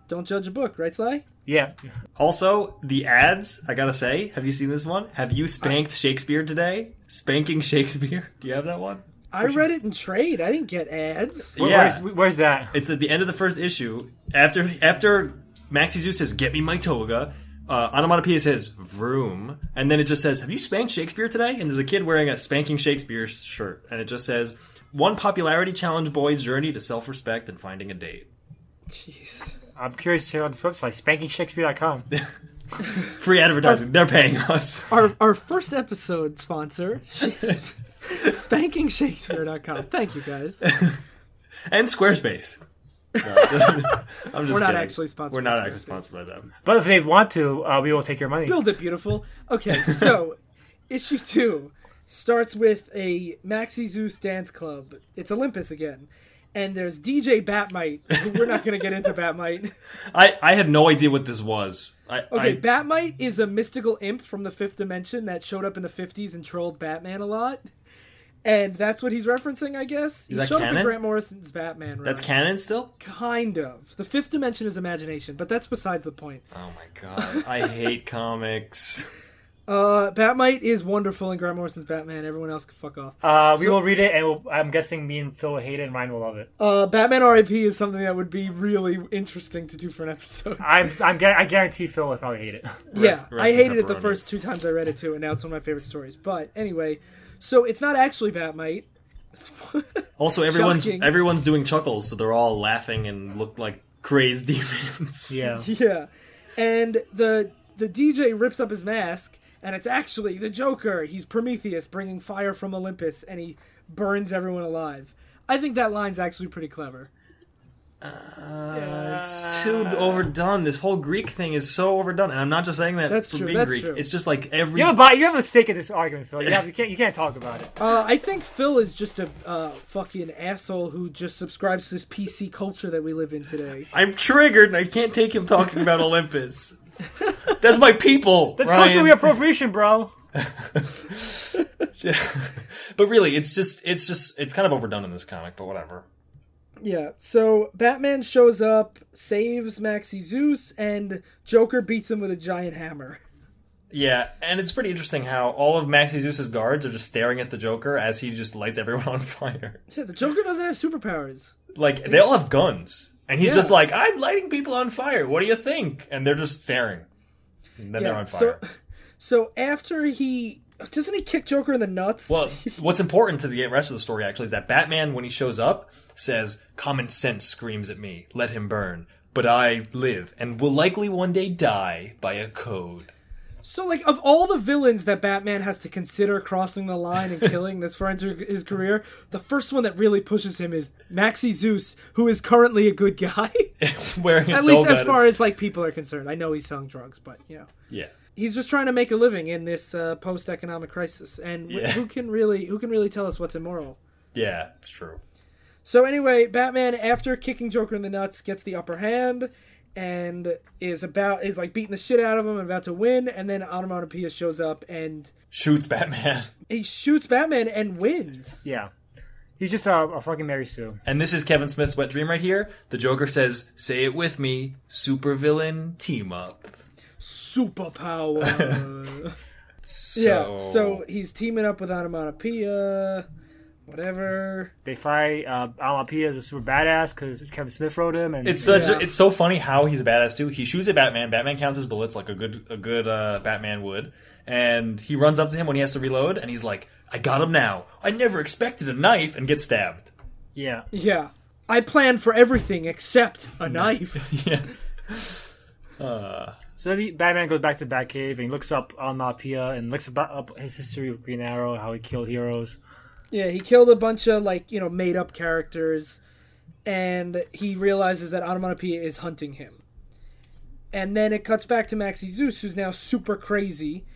B: Don't judge a book, right, Sly?
A: Yeah,
C: Also, the ads, I gotta say, have you seen this one? Have you spanked Shakespeare today? Spanking Shakespeare? Do you have that one?
B: I read it in trade. I didn't get ads.
A: Where-
C: Yeah.
A: Where's, where's that?
C: It's at the end of the first issue. After after Maxie Zeus says, "Get me my toga," uh, Onomatopoeia says, "Vroom," and then it just says, "Have you spanked Shakespeare today?" And there's a kid wearing a spanking Shakespeare shirt, and it just says, "One popularity challenge boy's journey to self-respect and finding a date."
B: Jeez.
A: I'm curious to hear on this website, spankingshakespeare.com.
C: Free advertising. They're paying us.
B: Our our first episode sponsor, spankingshakespeare.com. Thank you guys.
C: and Squarespace. No, I'm just
B: We're not
C: kidding.
B: actually sponsored
C: We're
B: by
C: not actually sponsored by them.
A: But if they want to, uh, we will take your money.
B: Build it beautiful. Okay, so issue two starts with a Maxie Zeus dance club. It's Olympus again. And there's DJ Bat-Mite. who We're not going to get into Bat-Mite.
C: I, I had no idea what this was. I,
B: Okay,
C: I,
B: Bat-Mite is a mystical imp from the fifth dimension that showed up in the 50s and trolled Batman a lot. And that's what he's referencing, I guess. He
C: that
B: showed up in Grant Morrison's Batman.
C: that's canon still.
B: Kind of. The fifth dimension is imagination, but that's besides the point.
C: Oh my god, I hate comics.
B: Uh, Bat-Mite is wonderful in Grant Morrison's Batman. Everyone else can fuck off.
A: Uh, we
B: So-
A: will read it, and we'll, I'm guessing me and Phil will hate it, and Ryan will love it.
B: Uh, Batman RIP is something that would be really interesting to do for an episode.
A: I'm, I'm, I guarantee Phil will probably hate it.
B: yeah,
C: rest
B: I hated it the first two times I read it too, and now it's one of my favorite stories. But anyway, so it's not actually Bat-Mite.
C: Also, everyone's
B: Shocking.
C: everyone's doing chuckles, so they're all laughing and look like crazed demons.
A: Yeah.
B: yeah, and the the DJ rips up his mask, and it's actually the Joker. He's Prometheus bringing fire from Olympus, and he burns everyone alive. I think that line's actually pretty clever.
C: Uh, it's too overdone. This whole Greek thing is so overdone, and I'm not just saying that
B: That's
C: for
B: true,
C: being
B: that's
C: Greek.
B: true.
C: It's just like every.
A: You have, a, bi- you have a stake in this argument, Phil. You, have, you, can't, you can't talk about it.
B: Uh, I think Phil is just a uh, fucking asshole who just subscribes to this PC culture that we live in today.
C: I'm triggered. and I can't take him talking about Olympus. That's my people.
A: That's
C: Ryan.
A: cultural reappropriation, bro.
C: but really, it's just it's just it's kind of overdone in this comic. But whatever.
B: Yeah, so Batman shows up, saves Maxie Zeus, and Joker beats him with a giant hammer.
C: Yeah, and it's pretty interesting how all of Maxie Zeus's guards are just staring at the Joker as he just lights everyone on fire.
B: Yeah, the Joker doesn't have superpowers.
C: Like they all have guns, and he's
B: Yeah.
C: just like, "I'm lighting people on fire. What do you think?" And they're just staring. And then they're on fire.
B: so so after he doesn't he kick Joker in the nuts?
C: Well, what's important to the rest of the story actually is that Batman, when he shows up, says, "Common sense screams at me. Let him burn." But I live and will likely one day die by a code.
B: So, like, of all the villains that Batman has to consider crossing the line and killing this far into his career, the first one that really pushes him is Maxie Zeus, who is currently a good guy.
C: Wearing a
B: At least as far as like people are concerned. I know he's selling drugs, but you know,
C: yeah.
B: he's just trying to make a living in this uh, post-economic crisis. And
C: Yeah.
B: who can really who can really tell us what's immoral?
C: Yeah, it's true.
B: So anyway, Batman, after kicking Joker in the nuts, gets the upper hand and is about is like beating the shit out of him and about to win. And then Onomatopoeia shows up and
C: Shoots Batman.
B: he shoots Batman and wins.
A: Yeah. He's just a, a fucking Mary Sue.
C: And this is Kevin Smith's wet dream right here. The Joker says, "Say it with me, supervillain team up."
B: Superpower.
C: So,
B: yeah. So he's teaming up with Onomatopoeia. Whatever.
A: They fight uh, Onomatopoeia as a super badass because Kevin Smith wrote him, and
C: It's such.
B: Yeah.
C: A, it's so funny how he's a badass too. He shoots at Batman. Batman counts his bullets like a good a good uh, Batman would, and he runs up to him when he has to reload, and he's like, "I got him now. I never expected a knife," and gets stabbed.
A: yeah.
B: Yeah. I planned for everything except a knife.
C: yeah.
A: Uh. So the, Batman goes back to Batcave and he looks up Onomatopoeia and looks about up his history with Green Arrow, how he killed heroes.
B: Yeah, he killed a bunch of like you know made up characters, and he realizes that Onomatopoeia is hunting him. And then it cuts back to Maxie Zeus, who's now super crazy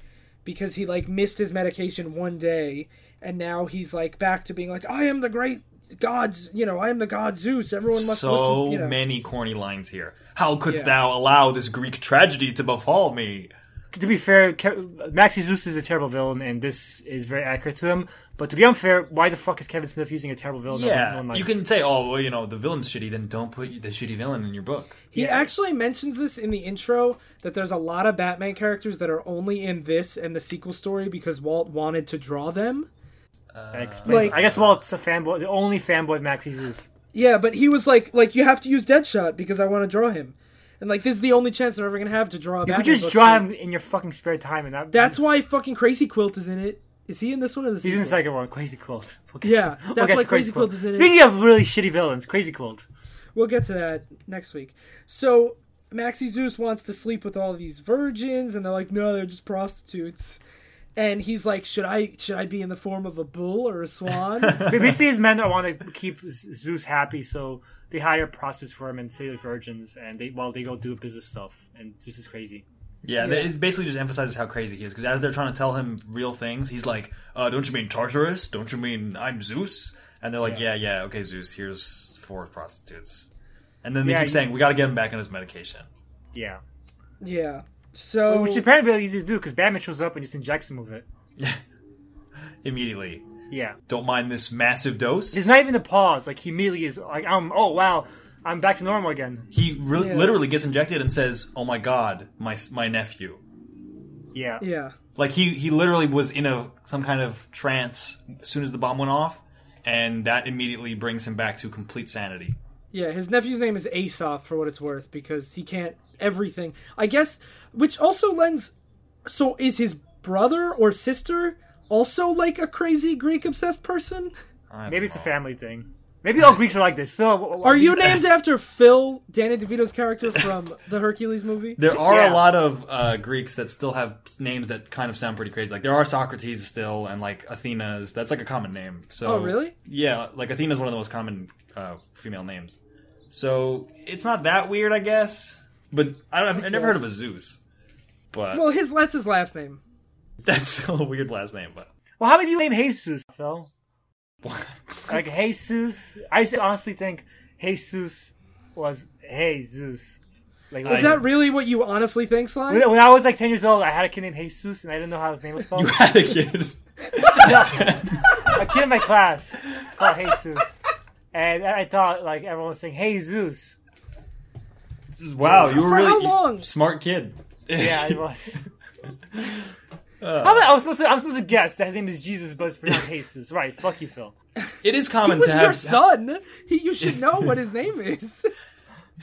B: because he like missed his medication one day, and now he's like back to being like, I am the great gods, you know, I am the god Zeus. Everyone must
C: so
B: listen. You know.
C: many corny lines here. How couldst
B: Yeah.
C: thou allow this Greek tragedy to befall me?
A: To be fair, Ke- Maxie Zeus is a terrible villain, and this is very accurate to him. But to be unfair, why the fuck is Kevin Smith using a terrible villain? that no
C: Yeah, you can say, "Oh, well, you know, the villain's shitty." Then don't put the shitty villain in your book.
B: He actually mentions this in the intro that there's a lot of Batman characters that are only in this and the sequel story because Walt wanted to draw them.
A: Uh, that explains-
B: like-
A: I guess Walt's a fanboy, the only fanboy of Maxie Zeus.
B: Yeah, but he was like, like you have to use Deadshot because I want to draw him, and like this is the only chance they're ever gonna have to draw. A
A: You could just draw him in your fucking spare time, and that,
B: That's why fucking Crazy Quilt is in it. Is he in this one or the
A: he's in the second one. Crazy Quilt. We'll get
B: Yeah,
A: to- we'll
B: that's
A: get
B: why Crazy Quilt is in it.
A: Speaking of really shitty villains, Crazy Quilt.
B: We'll get to that next week. So Maxie Zeus wants to sleep with all these virgins, and they're like, no, they're just prostitutes. And he's like, should I should I be in the form of a bull or a swan?
A: Basically, his men want to keep Zeus happy, so they hire prostitutes for him and say they're virgins, and they while they go do business stuff, and Zeus is crazy.
C: Yeah,
B: Yeah.
C: it basically just emphasizes how crazy he is because as they're trying to tell him real things, he's like, uh, "Don't you mean Tartarus? Don't you mean I'm Zeus?" And they're like, "Yeah, yeah, okay, Zeus. Here's four prostitutes." And then they
A: Yeah,
C: keep saying, "We got to get him back on his medication."
A: Yeah,
B: yeah. So
A: which is apparently really easy to do because Batman shows up and just injects him with it.
C: Immediately,
A: Yeah,
C: don't mind this massive dose.
A: there's not even a pause. Like he immediately is like, um, oh wow, I'm back to normal again.
C: He re-
B: Yeah.
C: literally gets injected and says, "Oh my god, my my nephew."
A: Yeah,
B: yeah.
C: Like he he literally was in a some kind of trance as soon as the bomb went off, and that immediately brings him back to complete sanity.
B: Yeah, his nephew's name is Aesop for what it's worth because he can't everything. I guess which also lends so is his brother or sister also like a crazy Greek obsessed person?
A: Maybe it's a family thing. Maybe all Greeks are like this. Phil, wh- wh-
B: Are you named after Phil, Danny DeVito's character from the Hercules movie?
C: There are
A: Yeah.
C: a lot of uh, Greeks that still have names that kind of sound pretty crazy. Like there are Socrates still, and like Athena's. That's like a common name. So
B: Oh, really?
C: Yeah, like Athena's one of the most common uh, female names. So it's not that weird, I guess. But I don't, I've, I've never heard of a Zeus. But
B: Well, his that's his last name.
C: that's a weird last name. But
A: Well, how many you name Jesus, Phil?
C: what?
A: Like Jesus, I honestly think Jesus was Jesus. Like,
B: Is
A: like-
B: that really what you honestly think, Sly?
A: when, when I was like ten years old, I had a kid named Jesus, and I didn't know how his name was spelled.
C: you had a kid.
A: a kid in my class called Jesus, and I thought like everyone was saying Jesus.
C: wow, you were
B: For
C: really
B: how
C: you-
B: long?
C: smart kid.
A: Yeah, it was. How about, I was supposed to. I was supposed to guess that his name is Jesus, but it's pronounced Jesus. Right? Fuck you, Phil.
C: It is
B: He
C: common
B: was
C: to
B: your son. He, you should know what his name is.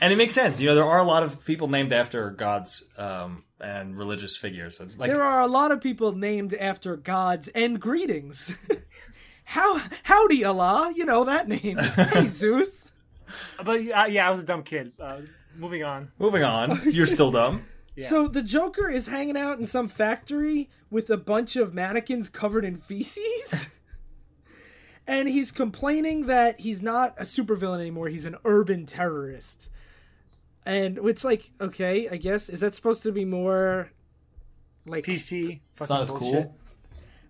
C: And it makes sense. You know, there are a lot of people named after gods um, and religious figures. It's like
B: There are a lot of people named after gods and greetings. How howdy Allah, you know that name. Hey Zeus.
A: But uh, yeah, I was a dumb kid. Uh, moving on.
C: moving on. You're still dumb.
B: So the Joker is hanging out in some factory with a bunch of mannequins covered in feces. and he's complaining that he's not a supervillain anymore, he's an urban terrorist. And which like, okay, I guess is that supposed to be more like
A: PC.
C: It's not as cool.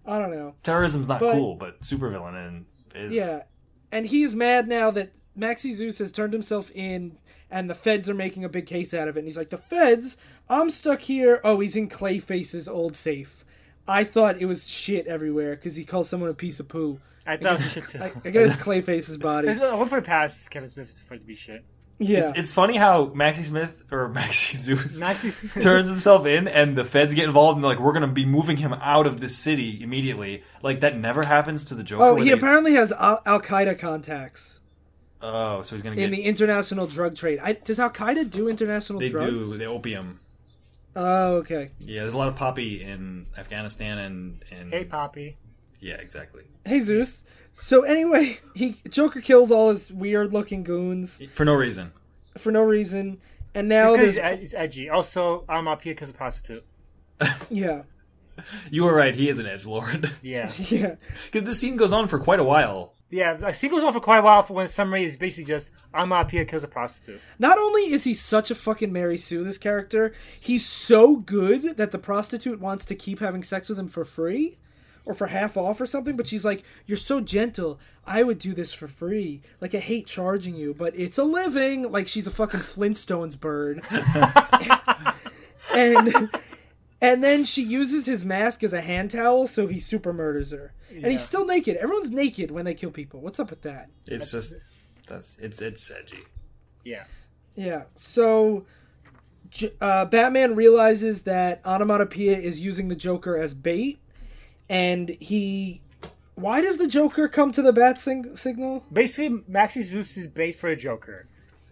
B: I don't know.
C: Terrorism's not
B: But-
C: cool, but supervillain and is.
B: Yeah. And he's mad now that Maxie Zeus has turned himself in and the feds are making a big case out of it. And he's like, The feds? I'm stuck here. Oh, he's in Clayface's old safe. I thought it was shit everywhere because he calls someone a piece of poo.
A: I thought it was shit too.
B: I, I guess it's Clayface's body.
A: There's- I won't put past Kevin Smith is afraid to be shit.
B: Yeah.
C: It's, it's funny how Maxie Smith or Maxie Zeus
A: Maxie's-
C: turns himself in, and the feds get involved, and they're like, "We're gonna be moving him out of this city immediately." Like that never happens to the Joker.
B: oh, he
C: they-
B: apparently has Al Qaeda contacts
C: Oh, so he's gonna get.
B: in the international drug trade. I, does Al Qaeda do international
C: they
B: drugs?
C: do the opium.
B: Oh, okay.
C: Yeah, there's a lot of poppy in Afghanistan and and
A: Hey, Poppy.
C: yeah, exactly.
B: Hey Zeus. So anyway, he Joker kills all his weird looking goons
C: For no reason.
B: for no reason, and now
A: Because
B: there's
A: he's, he's edgy. Also, I'm up here because of prostitute.
B: yeah
C: You were right. He is an edge lord.
A: Yeah.
B: yeah
C: Because this scene goes on for quite a while.
A: Yeah, the scene goes on for quite a while for when summary is basically just, I'm up here because of prostitute.
B: Not only is he such a fucking Mary Sue, this character, he's so good that the prostitute wants to keep having sex with him for free or for half off or something. But she's like, You're so gentle. I would do this for free. Like, I hate charging you, but it's a living. Like, she's a fucking Flintstones bird. and. And then she uses his mask as a hand towel, so he super murders her. And he's still naked. Everyone's naked when they kill people. What's up with that?
C: It's just that's it's it's edgy.
A: Yeah.
B: Yeah. So uh, Batman realizes that Onomatopoeia is using the Joker as bait, and he. Why does the Joker come to the bat sing- signal?
A: Basically, Maxie Zeus is bait for a Joker.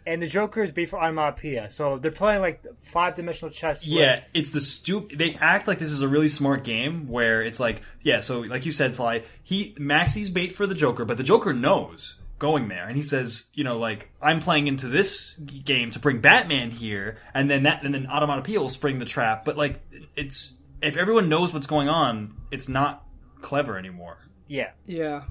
A: And the Joker is B for Onomatopoeia. So they're playing like five dimensional chess. with-
C: Yeah, it's the stup. They act like this is a really smart game where it's like, yeah. So like you said, Sly, he Maxie's bait for the Joker, but the Joker knows going there, and he says, you know, like I'm playing into this game to bring Batman here, and then that, and then Onomatopoeia will spring the trap. But like, it's if everyone knows what's going on, it's not clever anymore.
A: Yeah.
B: Yeah.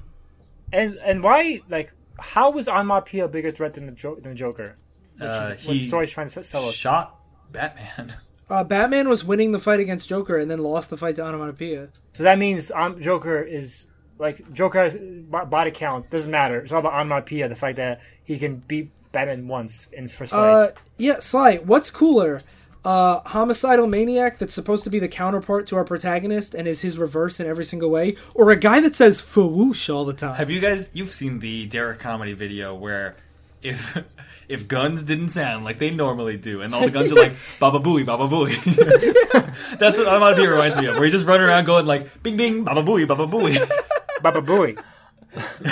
A: And and why, like, how was Onomatopoeia a bigger threat than the, jo- than the Joker? Which
C: Uh,
A: is what
C: he
A: story's trying to sell us.
C: Shot Batman.
B: Uh, Batman was winning the fight against Joker and then lost the fight to Onomatopoeia.
A: So that means um, Joker is like Joker has bo- body count doesn't matter. It's all about onomatopoeia. The fact that he can beat Batman once in his first fight.
B: Uh, yeah, Sly, what's cooler? Uh, homicidal maniac that's supposed to be the counterpart to our protagonist and is his reverse in every single way, or a guy that says "fawoosh" all the time?
C: Have you guys? You've seen the Derek comedy video where if if guns didn't sound like they normally do, and all the guns are like "Baba Booey, Baba Booey," that's what Onomatopoeia reminds me of. Where he just running around going like "Bing Bing, Baba Booey, Baba Booey."
A: Baba Booey.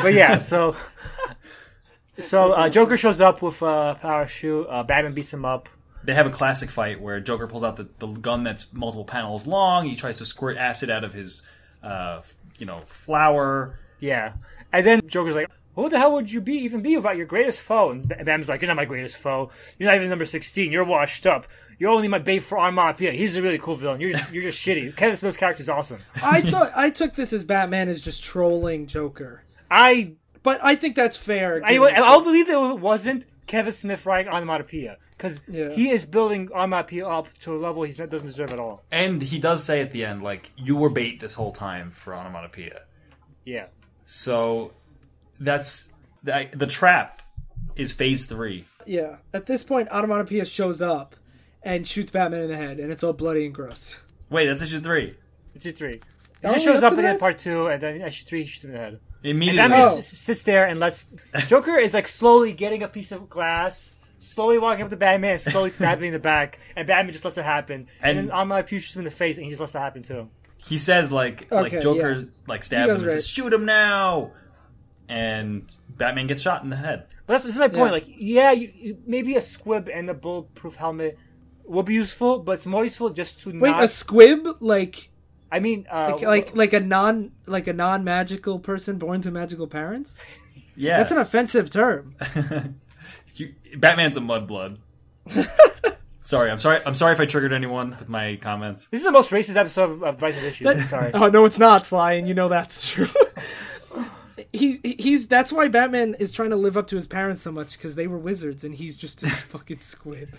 A: but yeah, so so uh, Joker shows up with a uh, parachute. Uh, Batman beats him up.
C: They have a classic fight where Joker pulls out the, the gun that's multiple panels long. He tries to squirt acid out of his, uh, you know, flour.
A: Yeah, and then Joker's like, "Who the hell would you be even be without your greatest foe?" And Ba- Batman's like, "You're not my greatest foe. You're not even number sixteen. You're washed up. You're only my bait for Onomatopoeia. He's a really cool villain. You're just, you're just shitty." Kevin Smith's character's awesome.
B: I thought I took this as Batman is just trolling Joker,
A: I
B: but I think that's fair.
A: I, I'll believe it wasn't Kevin Smith writing Onomatopoeia because
B: Yeah.
A: he is building Onomatopoeia up to a level he doesn't deserve at all.
C: And he does say at the end, like, "You were bait this whole time for Onomatopoeia."
A: Yeah.
C: So that's the, the trap is phase three.
B: Yeah. At this point, Onomatopoeia shows up and shoots Batman in the head, and it's all bloody and gross.
C: Wait, that's issue three.
A: Issue three. He
B: Oh,
A: just shows
B: up
A: up in part two, and then issue three he shoots him in the head. And
C: Immediately.
A: Batman
B: Oh.
A: just sits there and lets Joker is like slowly getting a piece of glass, slowly walking up to Batman, and slowly stabbing in the back, and Batman just lets it happen. And,
C: And-
A: then Onomatopoeia shoots him in the face, and he just lets it happen too.
C: he says like
B: Okay,
C: like Joker
B: yeah.
C: like stabs him and
B: right.
C: says, "Shoot him now," and Batman gets shot in the head.
A: But that's, that's my point.
B: Yeah.
A: Like, yeah, you, you, maybe a squib and a bulletproof helmet will be useful, but it's more useful just to
B: Wait,
A: not.
B: a squib like
A: I mean, uh,
B: like like like a non like a non magical person born to magical parents?
C: Yeah,
B: That's an offensive term.
C: You- Batman's a mudblood. sorry, I'm sorry. I'm sorry if I triggered anyone with my comments.
A: this is the most racist episode of, of Vice of Issues. I'm sorry.
B: Oh no, it's not Sly, and you know that's true. He he's that's why Batman is trying to live up to his parents so much because they were wizards and he's just a fucking squid.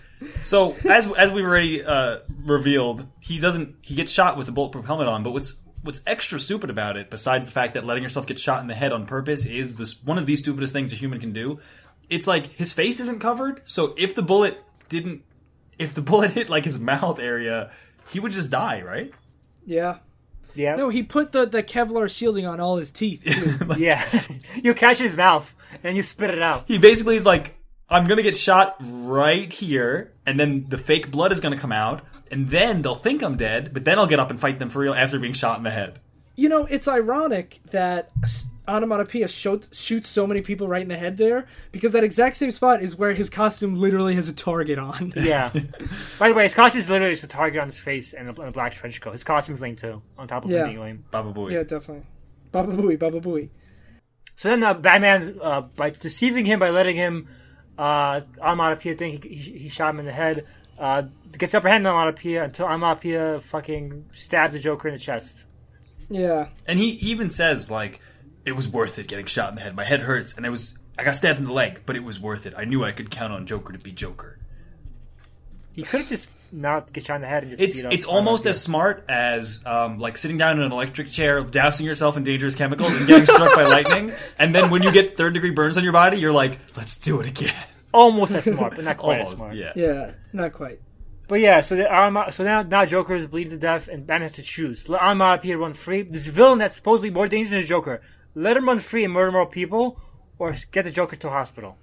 C: So as as we've already uh, revealed, he doesn't. He gets shot with a bulletproof helmet on. But what's what's extra stupid about it, besides the fact that letting yourself get shot in the head on purpose, is this one of the stupidest things a human can do. It's like his face isn't covered, so if the bullet didn't, if the bullet hit like his mouth area, he would just die, right?
B: Yeah.
A: Yeah.
B: No, he put the the Kevlar shielding on all his teeth. Too.
A: Yeah. you catch his mouth and you spit it out.
C: He basically is like I'm gonna get shot right here, and then the fake blood is gonna come out, and then they'll think I'm dead, but then I'll get up and fight them for real after being shot in the head.
B: You know, it's ironic that Onomatopoeia shot, shoots so many people right in the head there because that exact same spot is where his costume literally has a target on.
A: Yeah. By the way, his costume is literally just a target on his face and a, and a black trench coat. His costume is lame too, on top of
B: Yeah.
A: him being lame.
C: Baba Booey.
B: yeah, definitely. Baba Booey, Baba Booey.
A: So then uh, Batman's uh, by deceiving him by letting him uh, Onomatopoeia think he, he, he shot him in the head. Uh, gets the upper hand on Onomatopoeia until Onomatopoeia fucking stabs the Joker in the chest.
B: Yeah.
C: And he, he even says like, "It was worth it getting shot in the head. My head hurts, and I was I got stabbed in the leg, but it was worth it. I knew I could count on Joker to be Joker."
A: He could have just not get shot in the head and just
C: It's
A: beat up
C: it's almost as smart as um, like sitting down in an electric chair, dousing yourself in dangerous chemicals, and getting struck by lightning. And then when you get third degree burns on your body, you're like, "Let's do it again."
A: almost as smart, but not quite as smart.
C: yeah.
B: Yeah, not quite.
A: But yeah, so the Arma- so now now Joker is bleeding to death, and Batman has to choose: let Onomatopoeia run free, this villain that's supposedly more dangerous than Joker, let him run free and murder more people, or get the Joker to a hospital.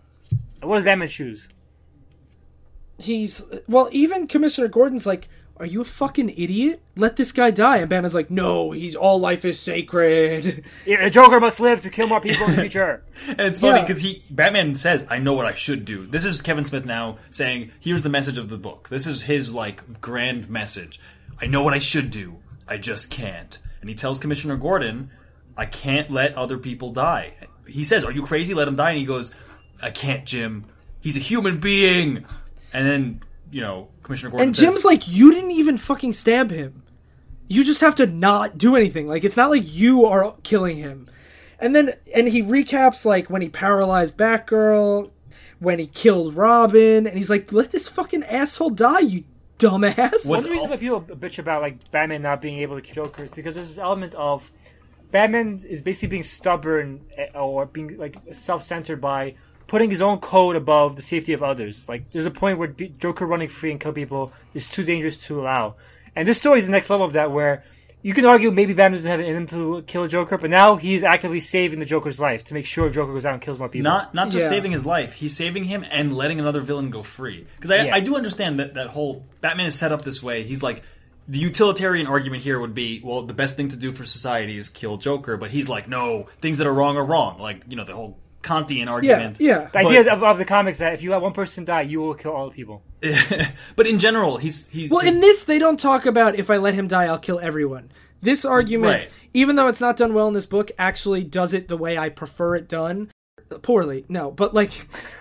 A: What does Batman choose?
B: He's well, even Commissioner Gordon's like, "Are you a fucking idiot? Let this guy die." And Batman's like, "No, he's all life is sacred."
A: Yeah, the Joker must live to kill more people in the future.
C: And it's funny
B: Yeah.
C: because he Batman says, "I know what I should do." This is Kevin Smith now saying, "Here's the message of the book. This is his like grand message. I know what I should do. I just can't." And he tells Commissioner Gordon, "I can't let other people die." He says, "Are you crazy? Let him die." And he goes, "I can't, Jim. He's a human being." And then you know Commissioner Gordon
B: And
C: says,
B: Jim's like, "You didn't even fucking stab him. You just have to not do anything. Like it's not like you are killing him." And then and he recaps like when he paralyzed Batgirl, when he killed Robin, and he's like, "Let this fucking asshole die, you dumbass."
A: One
C: What's
A: reason why people bitch about like Batman not being able to kill Joker is because there's this element of Batman is basically being stubborn eh, or being like self-centered by putting his own code above the safety of others. Like there's a point where Joker running free and kill people is too dangerous to allow, and this story is the next level of that where. You can argue maybe Batman doesn't have it in him to kill Joker, but now he's actively saving the Joker's life to make sure Joker goes out and kills more people.
C: Not not just
B: Yeah.
C: saving his life, he's saving him and letting another villain go free. Because I,
A: Yeah.
C: I do understand that that whole Batman is set up this way. He's like the utilitarian argument here would be, well, the best thing to do for society is kill Joker, but he's like, no, things that are wrong are wrong. Like you know the whole Kantian argument.
B: yeah.
A: the
C: But-
A: idea of, of the comics that if you let one person die, you will kill all the people.
C: but in general, he's he.
B: Well,
C: his-
B: in this, they don't talk about if I let him die, I'll kill everyone. This argument,
C: Right.
B: even though it's not done well in this book, actually does it the way I prefer it done. Poorly, no, but like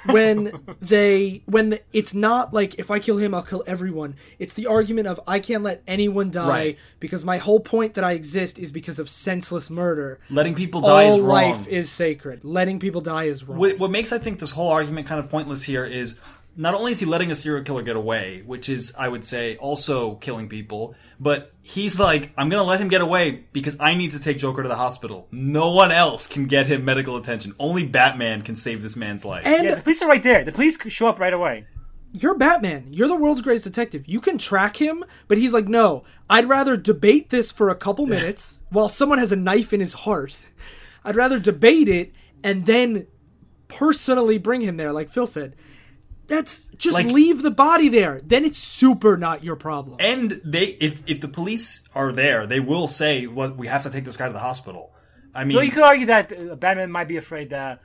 B: when they when the, it's not like if I kill him, I'll kill everyone. It's the argument of I can't let anyone die
C: Right.
B: because my whole point that I exist is because of senseless murder.
C: letting people die
B: All
C: is wrong.
B: life is sacred. Letting people die is wrong.
C: What, what makes I think this whole argument kind of pointless here is not only is he letting a serial killer get away, which is, I would say, also killing people, but he's like, I'm gonna let him get away because I need to take Joker to the hospital. No one else can get him medical attention. Only Batman can save this man's life.
B: and
A: Yeah, the police are right there. The police show up right away.
B: you're Batman. You're the world's greatest detective. You can track him, but he's like, no, I'd rather debate this for a couple minutes while someone has a knife in his heart. I'd rather debate it and then personally bring him there, like Phil said. That's just
C: Like-
B: leave the body there. Then it's super not your problem.
C: and they, if if the police are there, they will say, "Well, we have to take this guy to the hospital." I mean,
A: Well, you could argue that uh, Batman might be afraid that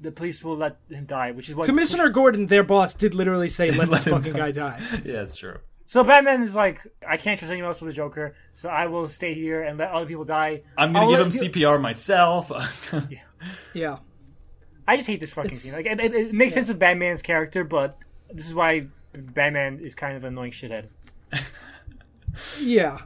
A: the police will let him die, which is what
B: Commissioner Gordon, their boss, did literally say, let this fucking
C: die.
B: guy die.
C: yeah, it's true.
A: So Batman is like, I can't trust anyone else with the Joker, so I will stay here and let other people die.
C: I'm gonna
A: I'll
C: give him
A: let you-
C: CPR myself.
B: Yeah.
A: I just hate this fucking scene. Like, it, it, it makes sense with Batman's character, but this is why Batman is kind of an annoying shithead.
B: Yeah.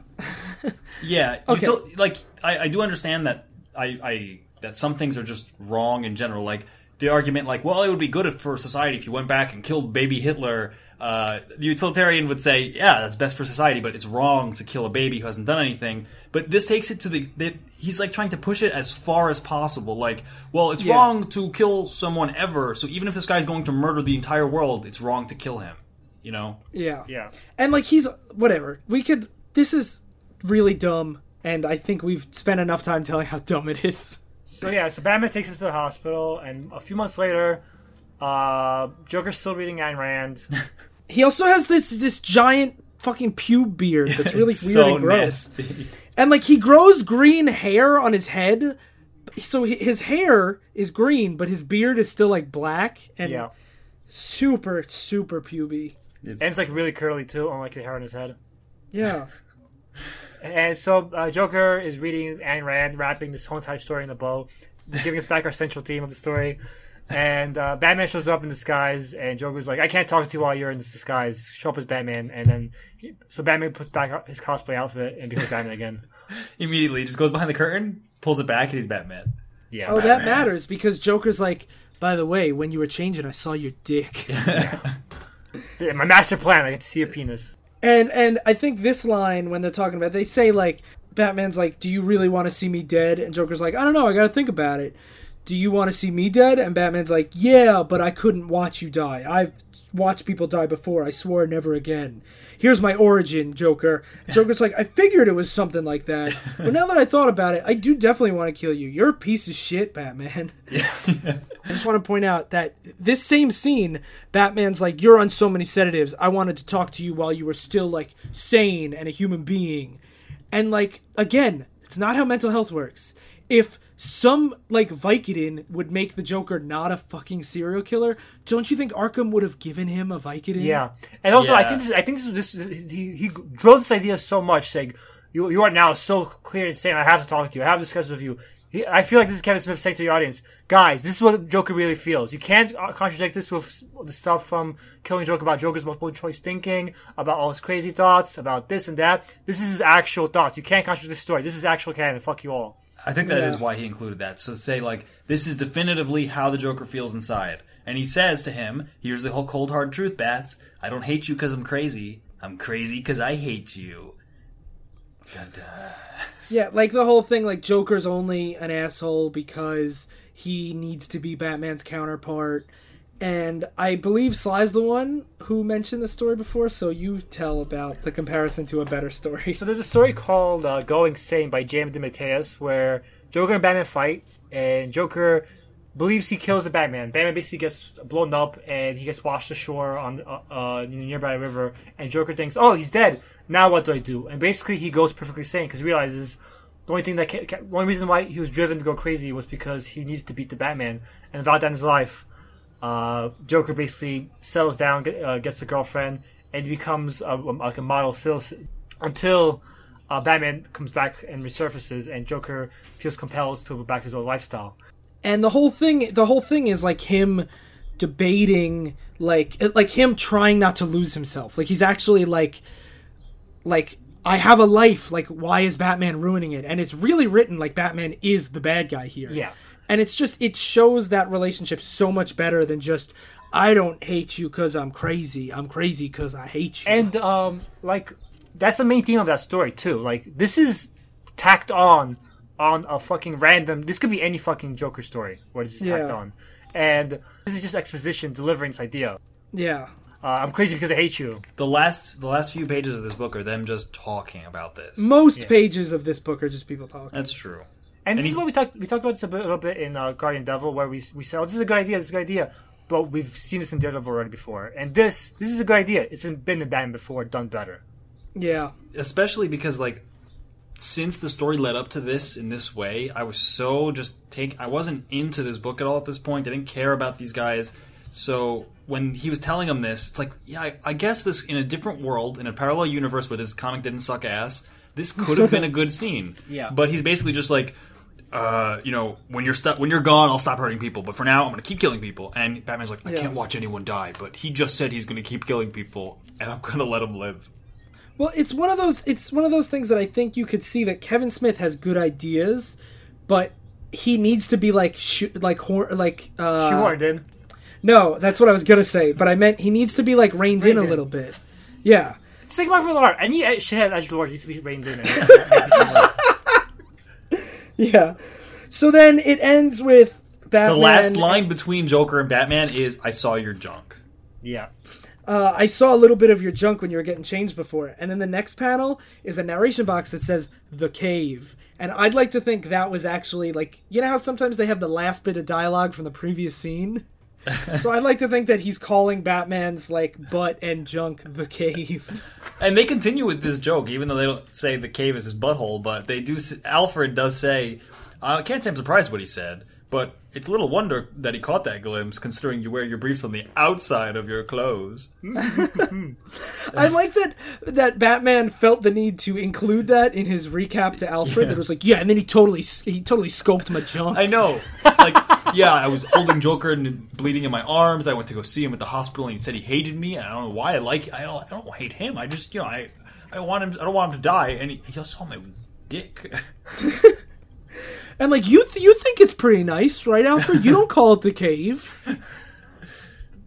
C: Yeah.
B: Okay.
C: util- like I, I do understand that I, I that some things are just wrong in general. Like the argument, like, well, it would be good if, for society if you went back and killed baby Hitler. Uh, the utilitarian would say, yeah, that's best for society, but it's wrong to kill a baby who hasn't done anything. But this takes it to the, the he's like trying to push it as far as possible. Like, well, it's
B: Yeah.
C: wrong to kill someone ever. So even if this guy's going to murder the entire world, it's wrong to kill him. You know?
B: Yeah.
A: Yeah.
B: And like he's whatever. We could this is really dumb and I think we've spent enough time telling how dumb it is.
A: So yeah, so Batman takes him to the hospital, and a few months later, Uh, Joker's still reading Ayn Rand.
B: He also has this this giant fucking pube beard that's really
C: It's
B: weird
C: so
B: and gross.
C: nasty.
B: And like he grows green hair on his head. So his hair is green, but his beard is still like black and
A: yeah,
B: super super puby.
A: and it's like really curly too, unlike the hair on his head.
B: Yeah.
A: And so uh, Joker is reading Ayn Rand, wrapping this whole entire story in a bow, giving us back our central theme of the story. And uh, Batman shows up in disguise, and Joker's like, "I can't talk to you while you're in this disguise. Show up as Batman." And then, he, so Batman puts back his cosplay outfit and becomes Batman again.
C: Immediately, just goes behind the curtain, pulls it back, and he's Batman.
A: Yeah.
B: Oh, that matters because Joker's like, by the way, when you were changing, I saw your dick.
A: my master plan. I get to see your penis.
B: And and I think this line when they're talking about, they say like, Batman's like, "Do you really want to see me dead?" And Joker's like, "I don't know. I got to think about it." Do you want to see me dead? And Batman's like, "Yeah, but I couldn't watch you die. I've watched people die before. I swore never again. Here's my origin, Joker." Joker's like, "I figured it was something like that, but now that I thought about it, I do definitely want to kill you. You're a piece of shit, Batman." Yeah. I just want to point out that this same scene, Batman's like, "You're on so many sedatives. I wanted to talk to you while you were still like sane and a human being." And like again, it's not how mental health works. If some like Vicodin would make the Joker not a fucking serial killer, don't you think Arkham would have given him a Vicodin?
A: Yeah, and also I think this, I think this, this he he drove this idea so much, saying you you are now so clear and saying I have to talk to you. I have to discuss with you. He, I feel like this is Kevin Smith saying to the audience, guys, this is what Joker really feels. You can't uh, contradict this with the stuff from Killing Joke about Joker's multiple choice thinking, about all his crazy thoughts, about this and that. This is his actual thoughts. You can't contradict this story. This is actual canon. Fuck you all.
C: I think that is
B: Yeah.
C: why he included that. So say like this is definitively how the Joker feels inside, and he says to him, "Here's the whole cold hard truth, Bats. I don't hate you because I'm crazy. I'm crazy because I hate you." Dun, dun.
B: Yeah, like the whole thing, like Joker's only an asshole because he needs to be Batman's counterpart. And I believe Sly's the one who mentioned the story before, so you tell about the comparison to a better story.
A: So there's a story called uh, "Going Sane" by James DeMatteis, where Joker and Batman fight, and Joker believes he kills the Batman. Batman basically gets blown up, and he gets washed ashore on uh, uh, a nearby river. And Joker thinks, "Oh, he's dead. Now what do I do?" And basically, he goes perfectly sane because he realizes the only thing that ca- ca- one reason why he was driven to go crazy was because he needed to beat the Batman. And that his life, uh, Joker basically settles down, get, uh, gets a girlfriend, and becomes a, like a model citizen until uh, Batman comes back and resurfaces, and Joker feels compelled to go back to his old lifestyle.
B: and the whole thing the whole thing is like him debating like like him trying not to lose himself like he's actually like like i have a life like why is batman ruining it and it's really written like batman is the bad guy here
A: Yeah.
B: And it's just it shows that relationship so much better than just i don't hate you because i'm crazy i'm crazy because i hate you
A: And um, like that's the main theme of that story too. Like this is tacked on on a fucking random. This could be any fucking Joker story where this is tacked
B: Yeah.
A: on, and this is just exposition delivering this idea.
B: yeah
A: Uh, I'm crazy because I hate you.
C: The last the last few pages of this book are them just talking about this.
B: most pages of this book are just people talking
C: That's true.
A: And this
C: And
A: is what we talked. We talked about this a, bit, a little bit in uh, Guardian Devil, where we we said, "Oh, this is a good idea. This is a good idea." But we've seen this in Daredevil already before, and this this is a good idea. It's been in Batman before, done better.
B: yeah
C: especially because like since the story led up to this in this way i was so just take i wasn't into this book at all at this point i didn't care about these guys so when he was telling him this it's like yeah I, I guess this in a different world in a parallel universe where this comic didn't suck ass this could have been a good scene
B: Yeah.
C: but he's basically just like uh, you know, when you're stu- when you're gone, I'll stop hurting people. But for now, I'm going to keep killing people. And Batman's like, I
B: Yeah.
C: can't watch anyone die. But he just said he's going to keep killing people, and I'm going to let him live.
B: Well, it's one of those it's one of those things that I think you could see that Kevin Smith has good ideas, but he needs to be like sh- like hor- like uh
A: She warned in.
B: No, that's what I was gonna say, but I meant he needs to be like reined in a
A: in.
B: little bit. Yeah.
A: It's like Mark Millar. Any uh, shithead edge lord needs to be reined in.
B: Yeah. So then it ends with Batman.
C: The last line between Joker and Batman is, "I saw your junk."
A: yeah.
B: Uh, I saw a little bit of your junk when you were getting changed before, and then the next panel is a narration box that says "the cave," and I'd like to think that was actually like you know how sometimes they have the last bit of dialogue from the previous scene. So I'd like to think that he's calling Batman's like butt and junk the cave.
C: And they continue with this joke, even though they don't say the cave is his butthole. But they do. Alfred does say, "I can't say I'm surprised what he said, but it's little wonder that he caught that glimpse, considering you wear your briefs on the outside of your clothes."
B: I like that that Batman felt the need to include that in his recap to Alfred. That was like, yeah, and then he totally he totally scoped my junk.
C: I know. Like, yeah, I was holding Joker and bleeding in my arms. I went to go see him at the hospital, and he said he hated me. And I don't know why. I like. I don't. I don't hate him. I just, you know, I. I don't want him. I don't want him to die. And he, he saw my dick.
B: And like you, th- you think it's pretty nice, right, Alfred? You don't call it the cave.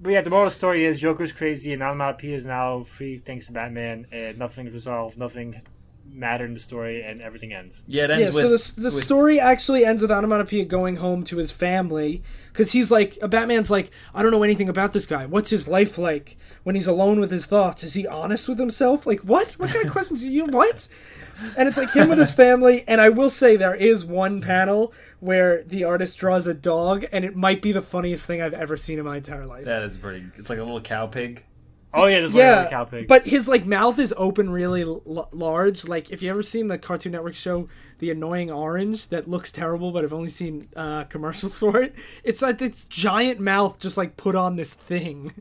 A: But yeah, the moral of the story is Joker's crazy and Onomatopoeia is now free thanks to Batman and nothing's resolved, nothing mattered in the story, and everything ends.
C: yeah, it
B: Yeah,
C: ends
B: so the, the
C: with-
B: story actually ends with Onomatopoeia going home to his family because he's like, a Batman's like, I don't know anything about this guy. What's his life like when he's alone with his thoughts? Is he honest with himself? Like, what? What kind of questions are you? What? And it's like him with his family. And I will say there is one panel where the artist draws a dog, and it might be the funniest thing I've ever seen in my entire life.
C: That is pretty. It's like a little cow pig.
A: Oh yeah, like
B: yeah,
A: cow pig.
B: but his like mouth is open really l- large. Like if you ever seen the Cartoon Network show The Annoying Orange, that looks terrible, but I've only seen uh, commercials for it. It's like its giant mouth just like put on this thing.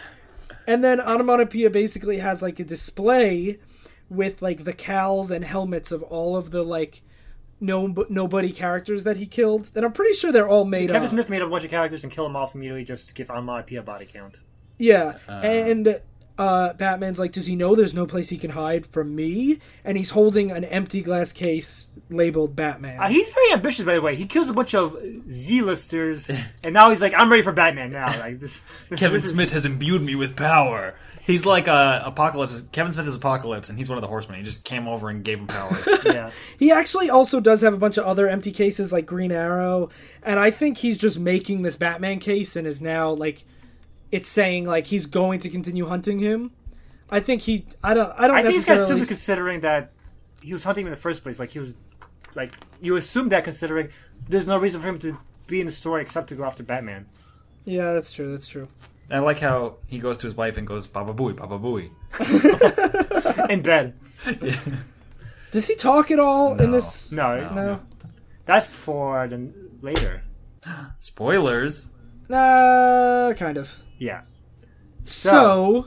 B: and then Onomatopoeia basically has like a display with like the cows and helmets of all of the like no nobody characters that he killed. That I'm pretty sure they're all made of.
A: Kevin
B: up.
A: Smith made up a bunch of characters and killed them off immediately just to give Onomatopoeia a body count.
B: Yeah, and uh, Batman's like, does he know there's no place he can hide from me? And he's holding an empty glass case labeled Batman.
A: Uh, he's very ambitious, by the way. He kills a bunch of Z-listers, and now he's like, "I'm ready for Batman now." Like this, this
C: Kevin
A: this is-
C: Smith has imbued me with power. He's like uh, Apocalypse. Kevin Smith is Apocalypse, and he's one of the Horsemen. He just came over and gave him powers.
A: yeah,
B: he actually also does have a bunch of other empty cases like Green Arrow, and I think he's just making this Batman case and is now like, it's saying like he's going to continue hunting him. I think he. I don't. I don't
A: I think this guy's
B: necessarily.
A: considering that he was hunting him in the first place. Like he was, like you assume that considering there's no reason for him to be in the story except to go after Batman.
B: yeah, that's true. That's true.
C: I like how he goes to his wife and goes, "Baba booey, Baba booey."
A: In bed. Yeah.
B: Does he talk at all in this?
A: No,
B: No.
A: that's before then later.
C: Spoilers.
B: Nah, kind of.
A: Yeah.
B: So,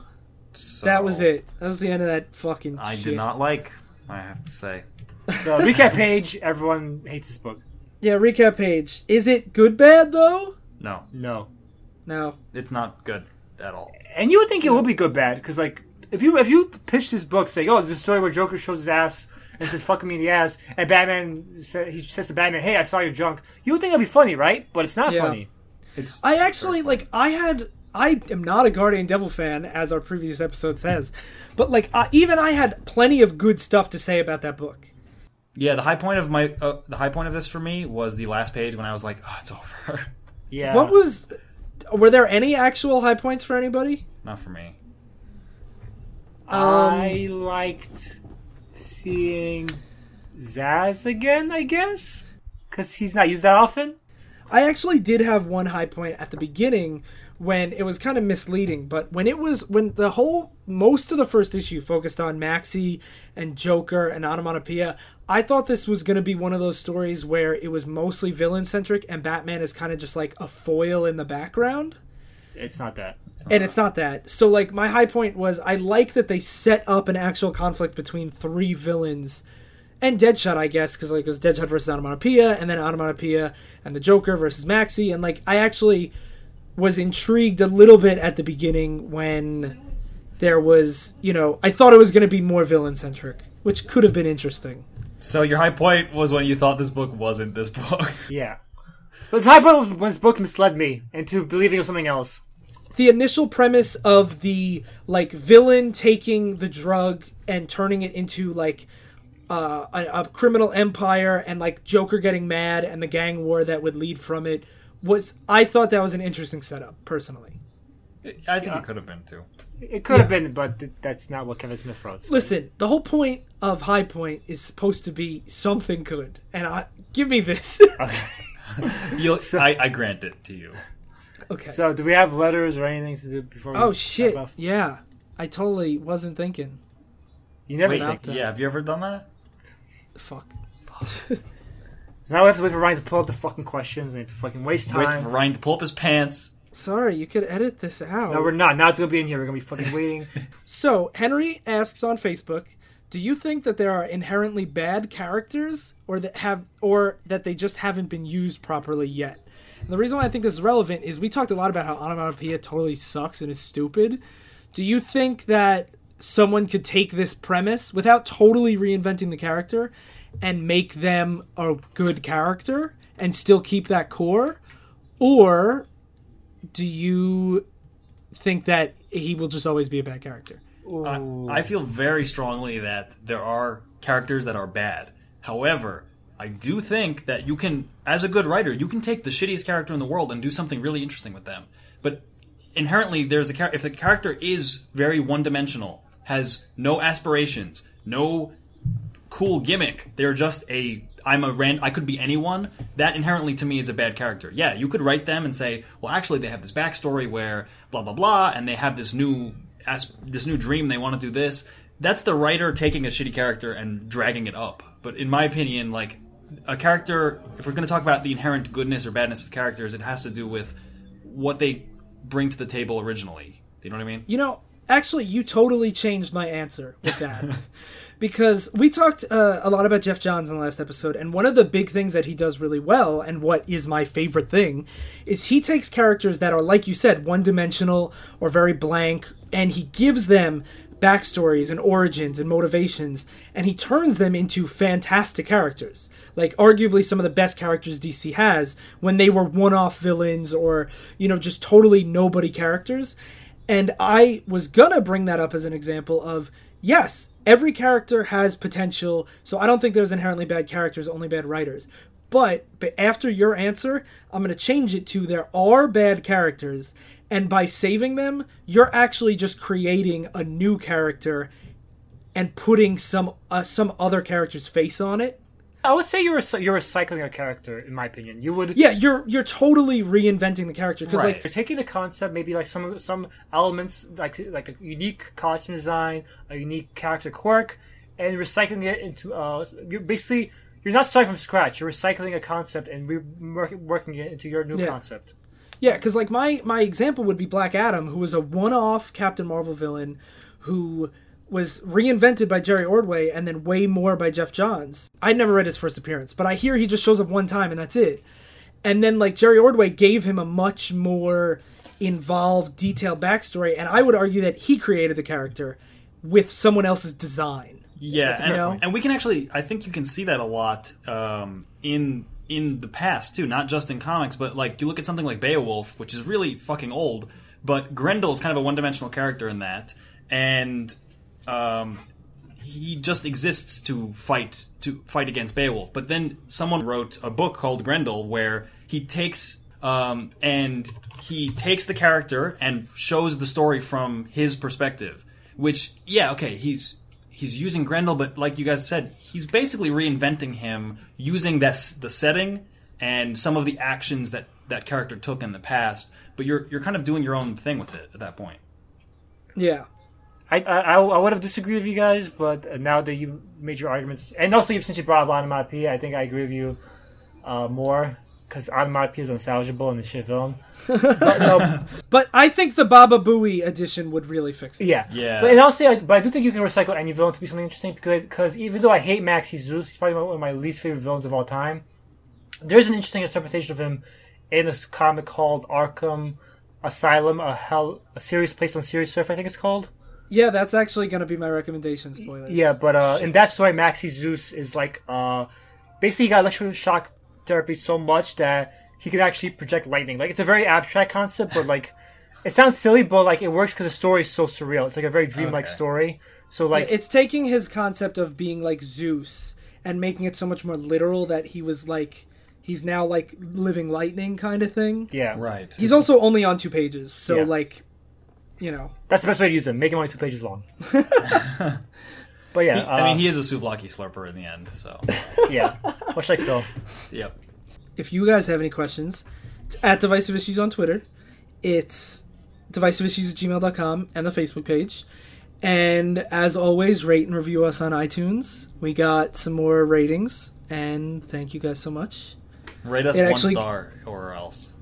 C: So,
B: that was it. That was the end of that fucking
C: I
B: shit.
C: did not like. I have to say,
A: So recap page. Everyone hates this book.
B: Yeah, recap page. Is it good bad though?
C: no,
A: No.
B: No.
C: it's not good at all.
A: And you would think it would be good bad because like if you if you pitch this book saying oh it's a story where Joker shows his ass and says fucking me in the ass and Batman sa he says to Batman hey I saw your junk you would think that'd be funny right but it's not
B: Yeah.
A: funny
C: It's
B: I actually like I had I am not a Guardian Devil fan as our previous episode says. But like uh, even I had plenty of good stuff to say about that book.
C: yeah. The high point of my uh, the high point of this for me was the last page when I was like, "Oh, it's over."
A: yeah
B: What was were there any actual high points for anybody?
C: not for me.
A: I liked seeing Zsasz again I guess because he's not used that often
B: I actually did have one high point at the beginning when it was kind of misleading, but when it was when the whole most of the first issue focused on Maxie and Joker and Onomatopoeia, I thought this was going to be one of those stories where it was mostly villain centric and Batman is kind of just like a foil in the background.
A: it's not that
B: And it's not that. So like my high point was I like that they set up an actual conflict between three villains and Deadshot, I guess, because like it was Deadshot versus Onomatopoeia, and then Onomatopoeia and the Joker versus Maxie, and like I actually was intrigued a little bit at the beginning when there was, you know, I thought it was going to be more villain centric, which could have been interesting.
C: So your high point was when you thought this book wasn't this book.
A: yeah but the high point was when this book misled me into believing it was something else
B: the initial premise of the like villain taking the drug and turning it into like uh, a, a criminal empire and like Joker getting mad and the gang war that would lead from it was I thought that was an interesting setup personally.
C: I think it could have been too.
A: it could have been but th- that's not what Kevin Smith wrote so-
B: Listen, the whole point of High Point is supposed to be something good, and I give me this.
A: okay.
C: You'll, I, I grant it to you.
B: Okay.
A: So, do we have letters or anything to do before?
B: oh
A: wrap
B: shit!
A: up?
B: Yeah, I totally wasn't thinking.
A: You never
C: Wait,
A: think.
C: yeah, have you ever done that?
B: Fuck.
A: Now we have to wait for Ryan to pull up the fucking questions and to fucking waste time.
C: Wait for Ryan to pull up his pants.
B: Sorry, you could edit this out.
A: no, we're not. Now it's gonna be in here. We're gonna be fucking waiting.
B: So, Henry asks on Facebook, "Do you think that there are inherently bad characters or that have or that they just haven't been used properly yet?" And the reason why I think this is relevant is we talked a lot about how onomatopoeia totally sucks and is stupid. Do you think that someone could take this premise without totally reinventing the character and make them a good character and still keep that core? Or do you think that he will just always be a bad character?
C: I, I feel very strongly that there are characters that are bad. However, I do think that you can, as a good writer, you can take the shittiest character in the world and do something really interesting with them. But inherently, there's a char- if the character is very one-dimensional, has no aspirations, no cool gimmick. They're just a I'm a rand I could be anyone. That inherently to me is a bad character. Yeah, you could write them and say, well, actually they have this backstory where blah blah blah, and they have this new as this new dream. They want to do this. That's the writer taking a shitty character and dragging it up. But in my opinion, like a character, if we're going to talk about the inherent goodness or badness of characters, it has to do with what they bring to the table originally. Do you know what I mean?
B: You know, actually, you totally changed my answer with that. because we talked uh, a lot about Geoff Johns in the last episode, and one of the big things that he does really well, and what is my favorite thing, is he takes characters that are, like you said, one dimensional or very blank, and he gives them backstories and origins and motivations, and he turns them into fantastic characters. Like arguably some of the best characters DC has when they were one-off villains or you know just totally nobody characters. And I was gonna bring that up as an example of yes, every character has potential, so I don't think there's inherently bad characters, only bad writers. But but after your answer, I'm gonna change it to there are bad characters, and by saving them, you're actually just creating a new character and putting some uh, some other character's face on it.
A: I would say you're you're recycling a character, in my opinion. You would
B: Yeah, you're you're totally reinventing the character because
A: right.
B: like
A: you're taking the concept, maybe like some some elements, like like a unique costume design, a unique character quirk, and recycling it into. Uh, you're basically you're not starting from scratch. You're recycling a concept and re- working it into your new
B: Yeah.
A: concept.
B: Yeah, because like my my example would be Black Adam, who was a one-off Captain Marvel villain, who was reinvented by Jerry Ordway and then way more by Geoff Johns. I never read his first appearance, but I hear he just shows up one time and that's it. And then like Jerry Ordway gave him a much more involved, detailed backstory, and I would argue that he created the character with someone else's design.
C: Yeah,
B: you
C: and,
B: know?
C: and we can actually, I think you can see that a lot um, in in the past too, not just in comics, but like you look at something like Beowulf, which is really fucking old, but Grendel is kind of a one dimensional character in that, and um, he just exists to fight to fight against Beowulf. But then someone wrote a book called Grendel where he takes um, and he takes the character and shows the story from his perspective. Which, yeah, okay, he's he's using Grendel, but like you guys said, he's basically reinventing him using this the setting and some of the actions that that character took in the past. But you're you're kind of doing your own thing with it at that point.
B: Yeah.
A: I, I, I would have disagreed with you guys, but now that you made your arguments, and also since you brought up onomatopoeia, I think I agree with you uh, more because onomatopoeia is unsalvageable in the shit villain. but, no,
B: But I think the Baba Booey edition would really fix it.
A: yeah,
C: Yeah.
A: But, and I'll say, I- but I do think you can recycle any villain to be something interesting because because even though I hate Maxie Zeus, he's probably one of my least favorite villains of all time. There's an interesting interpretation of him in a comic called Arkham Asylum, a hell, a series placed on Serious Earth, I think it's called.
B: Yeah, that's actually going to be my recommendation. Spoilers.
A: Yeah, but uh, in that story, Maxie Zeus is like uh, basically he got electroshock therapy so much that he could actually project lightning. Like it's a very abstract concept, but like it sounds silly, but like it works because the story is so surreal. It's like a very dreamlike
C: Okay.
A: story. So like
B: it's taking his concept of being like Zeus and making it so much more literal that he was like he's now like living lightning kind of thing.
A: yeah,
C: Right.
B: He's also only on two pages, so
A: Yeah.
B: like you know.
A: that's the best way to use him. Make him only two pages long. but yeah,
C: I mean,
A: uh,
C: he is a souvlaki slurper in the end, so.
A: yeah, much like Phil.
C: yep.
B: If you guys have any questions, it's at Divisive Issues on Twitter. it's divisiveissues at gmail.com and the Facebook page. And as always, rate and review us on iTunes. We got some more ratings, and thank you guys so much.
C: Rate us
B: It
C: one
B: actually-
C: star or else.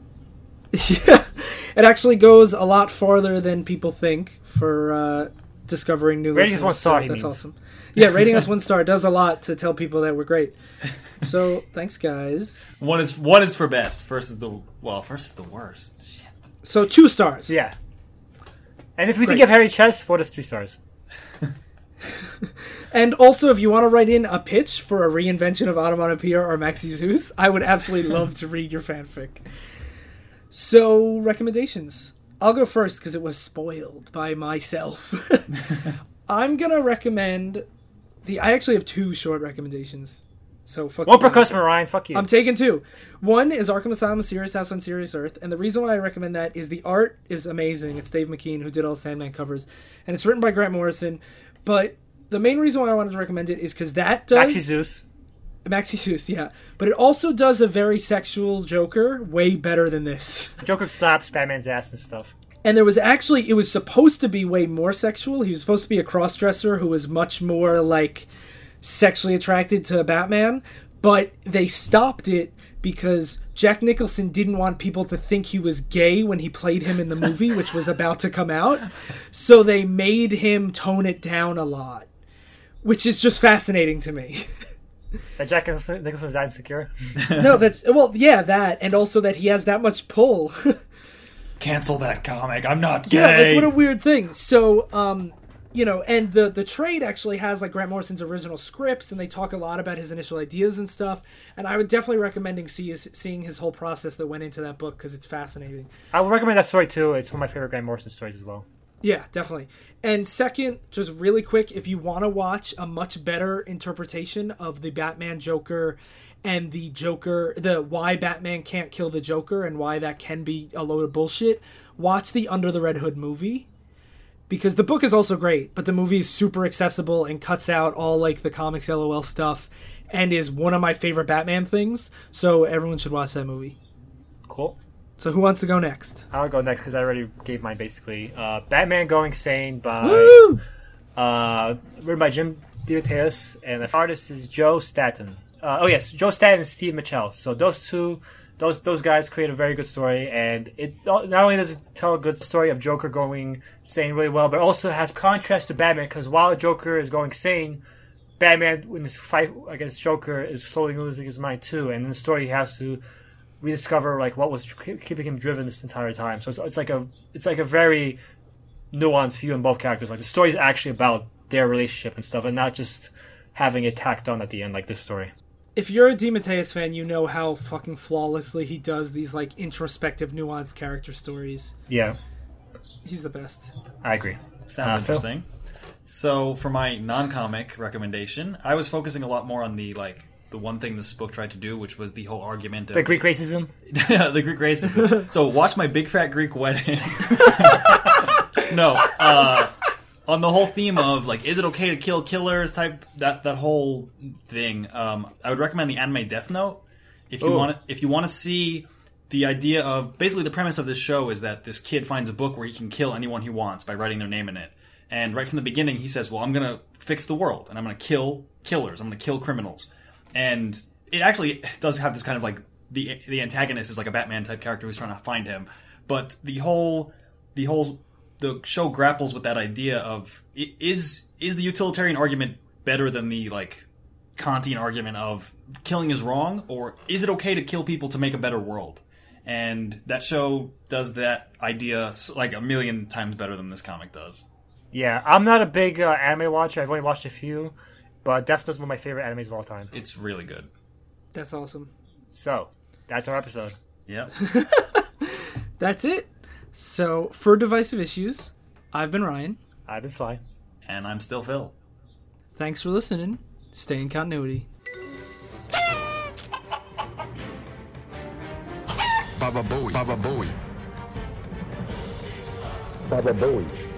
B: yeah, it actually goes a lot farther than people think for uh, discovering new.
A: Rating us one star,
B: so that's
A: means.
B: awesome. Yeah, rating us one star does a lot to tell people that we're great. So thanks, guys.
C: One is one is for best. First is the well. First is the worst. Shit.
B: So two stars.
A: Yeah. And if we
B: Great.
A: think of Harry Chess, vote us three stars.
B: And also, if you want to write in a pitch for a reinvention of Onomatopoeia or Maxie Zeus, I would absolutely love to read your fanfic. So, recommendations. I'll go first because it was spoiled by myself. I'm gonna recommend the. I actually have two short recommendations. So fuck.
A: One per customer, Ryan. Fuck you.
B: I'm taking two. One is Arkham Asylum: Serious House on Serious Earth, and the reason why I recommend that is the art is amazing. It's Dave McKean who did all Sandman covers, and it's written by Grant Morrison. But the main reason why I wanted to recommend it is because that does
A: Maxie Zeus.
B: Maxie Zeus, yeah. But it also does a very sexual Joker way better than this.
A: Joker slaps Batman's ass and stuff.
B: And there was actually it was supposed to be way more sexual. He was supposed to be a cross-dresser who was much more like sexually attracted to Batman, but they stopped it because Jack Nicholson didn't want people to think he was gay when he played him in the movie, which was about to come out. So they made him tone it down a lot, which is just fascinating to me.
A: That Jack Nicholson, Nicholson's that insecure.
B: no, that's well, yeah, that, and also that he has that much pull.
C: Cancel that comic. I'm not gay.
B: Yeah, like what a weird thing. So, um, you know, and the the trade actually has like Grant Morrison's original scripts, and they talk a lot about his initial ideas and stuff. And I would definitely recommending see his, seeing his whole process that went into that book because it's fascinating.
A: I would recommend that story too. It's one of my favorite Grant Morrison stories as well.
B: Yeah, definitely. And second, just really quick, if you want to watch a much better interpretation of the Batman Joker and the Joker, the why Batman can't kill the Joker and why that can be a load of bullshit, watch the Under the Red Hood movie. Because the book is also great, but the movie is super accessible and cuts out all like the comics LOL stuff and is one of my favorite Batman things. So everyone should watch that movie.
A: Cool.
B: So who wants to go next?
A: I'll go next because I already gave mine basically. Uh, Batman Going Sane by
B: Woo!
A: uh, written by Jim DeMatteis, and the artist is Joe Staton. Uh, oh yes, Joe Staton and Steve Mitchell. So those two, those those guys create a very good story, and it not only does it tell a good story of Joker going sane really well, but also has contrast to Batman because while Joker is going sane, Batman in this fight against Joker is slowly losing his mind too, and in the story he has to rediscover like what was keeping him driven this entire time. So it's, it's like a it's like a very nuanced view on both characters. Like the story is actually about their relationship and stuff, and not just having it tacked on at the end like this story.
B: if you're a DeMatteis fan, you know how fucking flawlessly he does these like introspective, nuanced character stories.
A: Yeah,
B: He's the best.
A: I agree.
C: Sounds
A: Uh, Phil?
C: interesting. So for my non-comic recommendation, I was focusing a lot more on the like the one thing this book tried to do, which was the whole argument of
A: The Greek racism.
C: the Greek racism. so watch my big fat Greek wedding. no, uh, on the whole theme of like, is it okay to kill killers? Type that that whole thing. Um, I would recommend the anime Death Note if you want if you want to see the idea of basically the premise of this show is that this kid finds a book where he can kill anyone he wants by writing their name in it. And right from the beginning, he says, "Well, I'm going to fix the world, and I'm going to kill killers. I'm going to kill criminals." And it actually does have this kind of like the the antagonist is like a Batman type character who's trying to find him, but the whole the whole the show grapples with that idea of is is the utilitarian argument better than the like Kantian argument of killing is wrong, or is it okay to kill people to make a better world? And that show does that idea like a million times better than this comic does.
A: Yeah, I'm not a big uh, anime watcher. I've only watched a few, but Death Note's one of my favorite animes of all time.
C: It's really good.
B: That's awesome.
A: So that's our episode.
C: Yep.
B: That's it. So for divisive issues, I've been Ryan.
A: I've been Sly.
C: and I'm still Phil.
B: Thanks for listening. Stay in continuity.
D: Baba Booey. Baba Booey.
E: Baba Booey.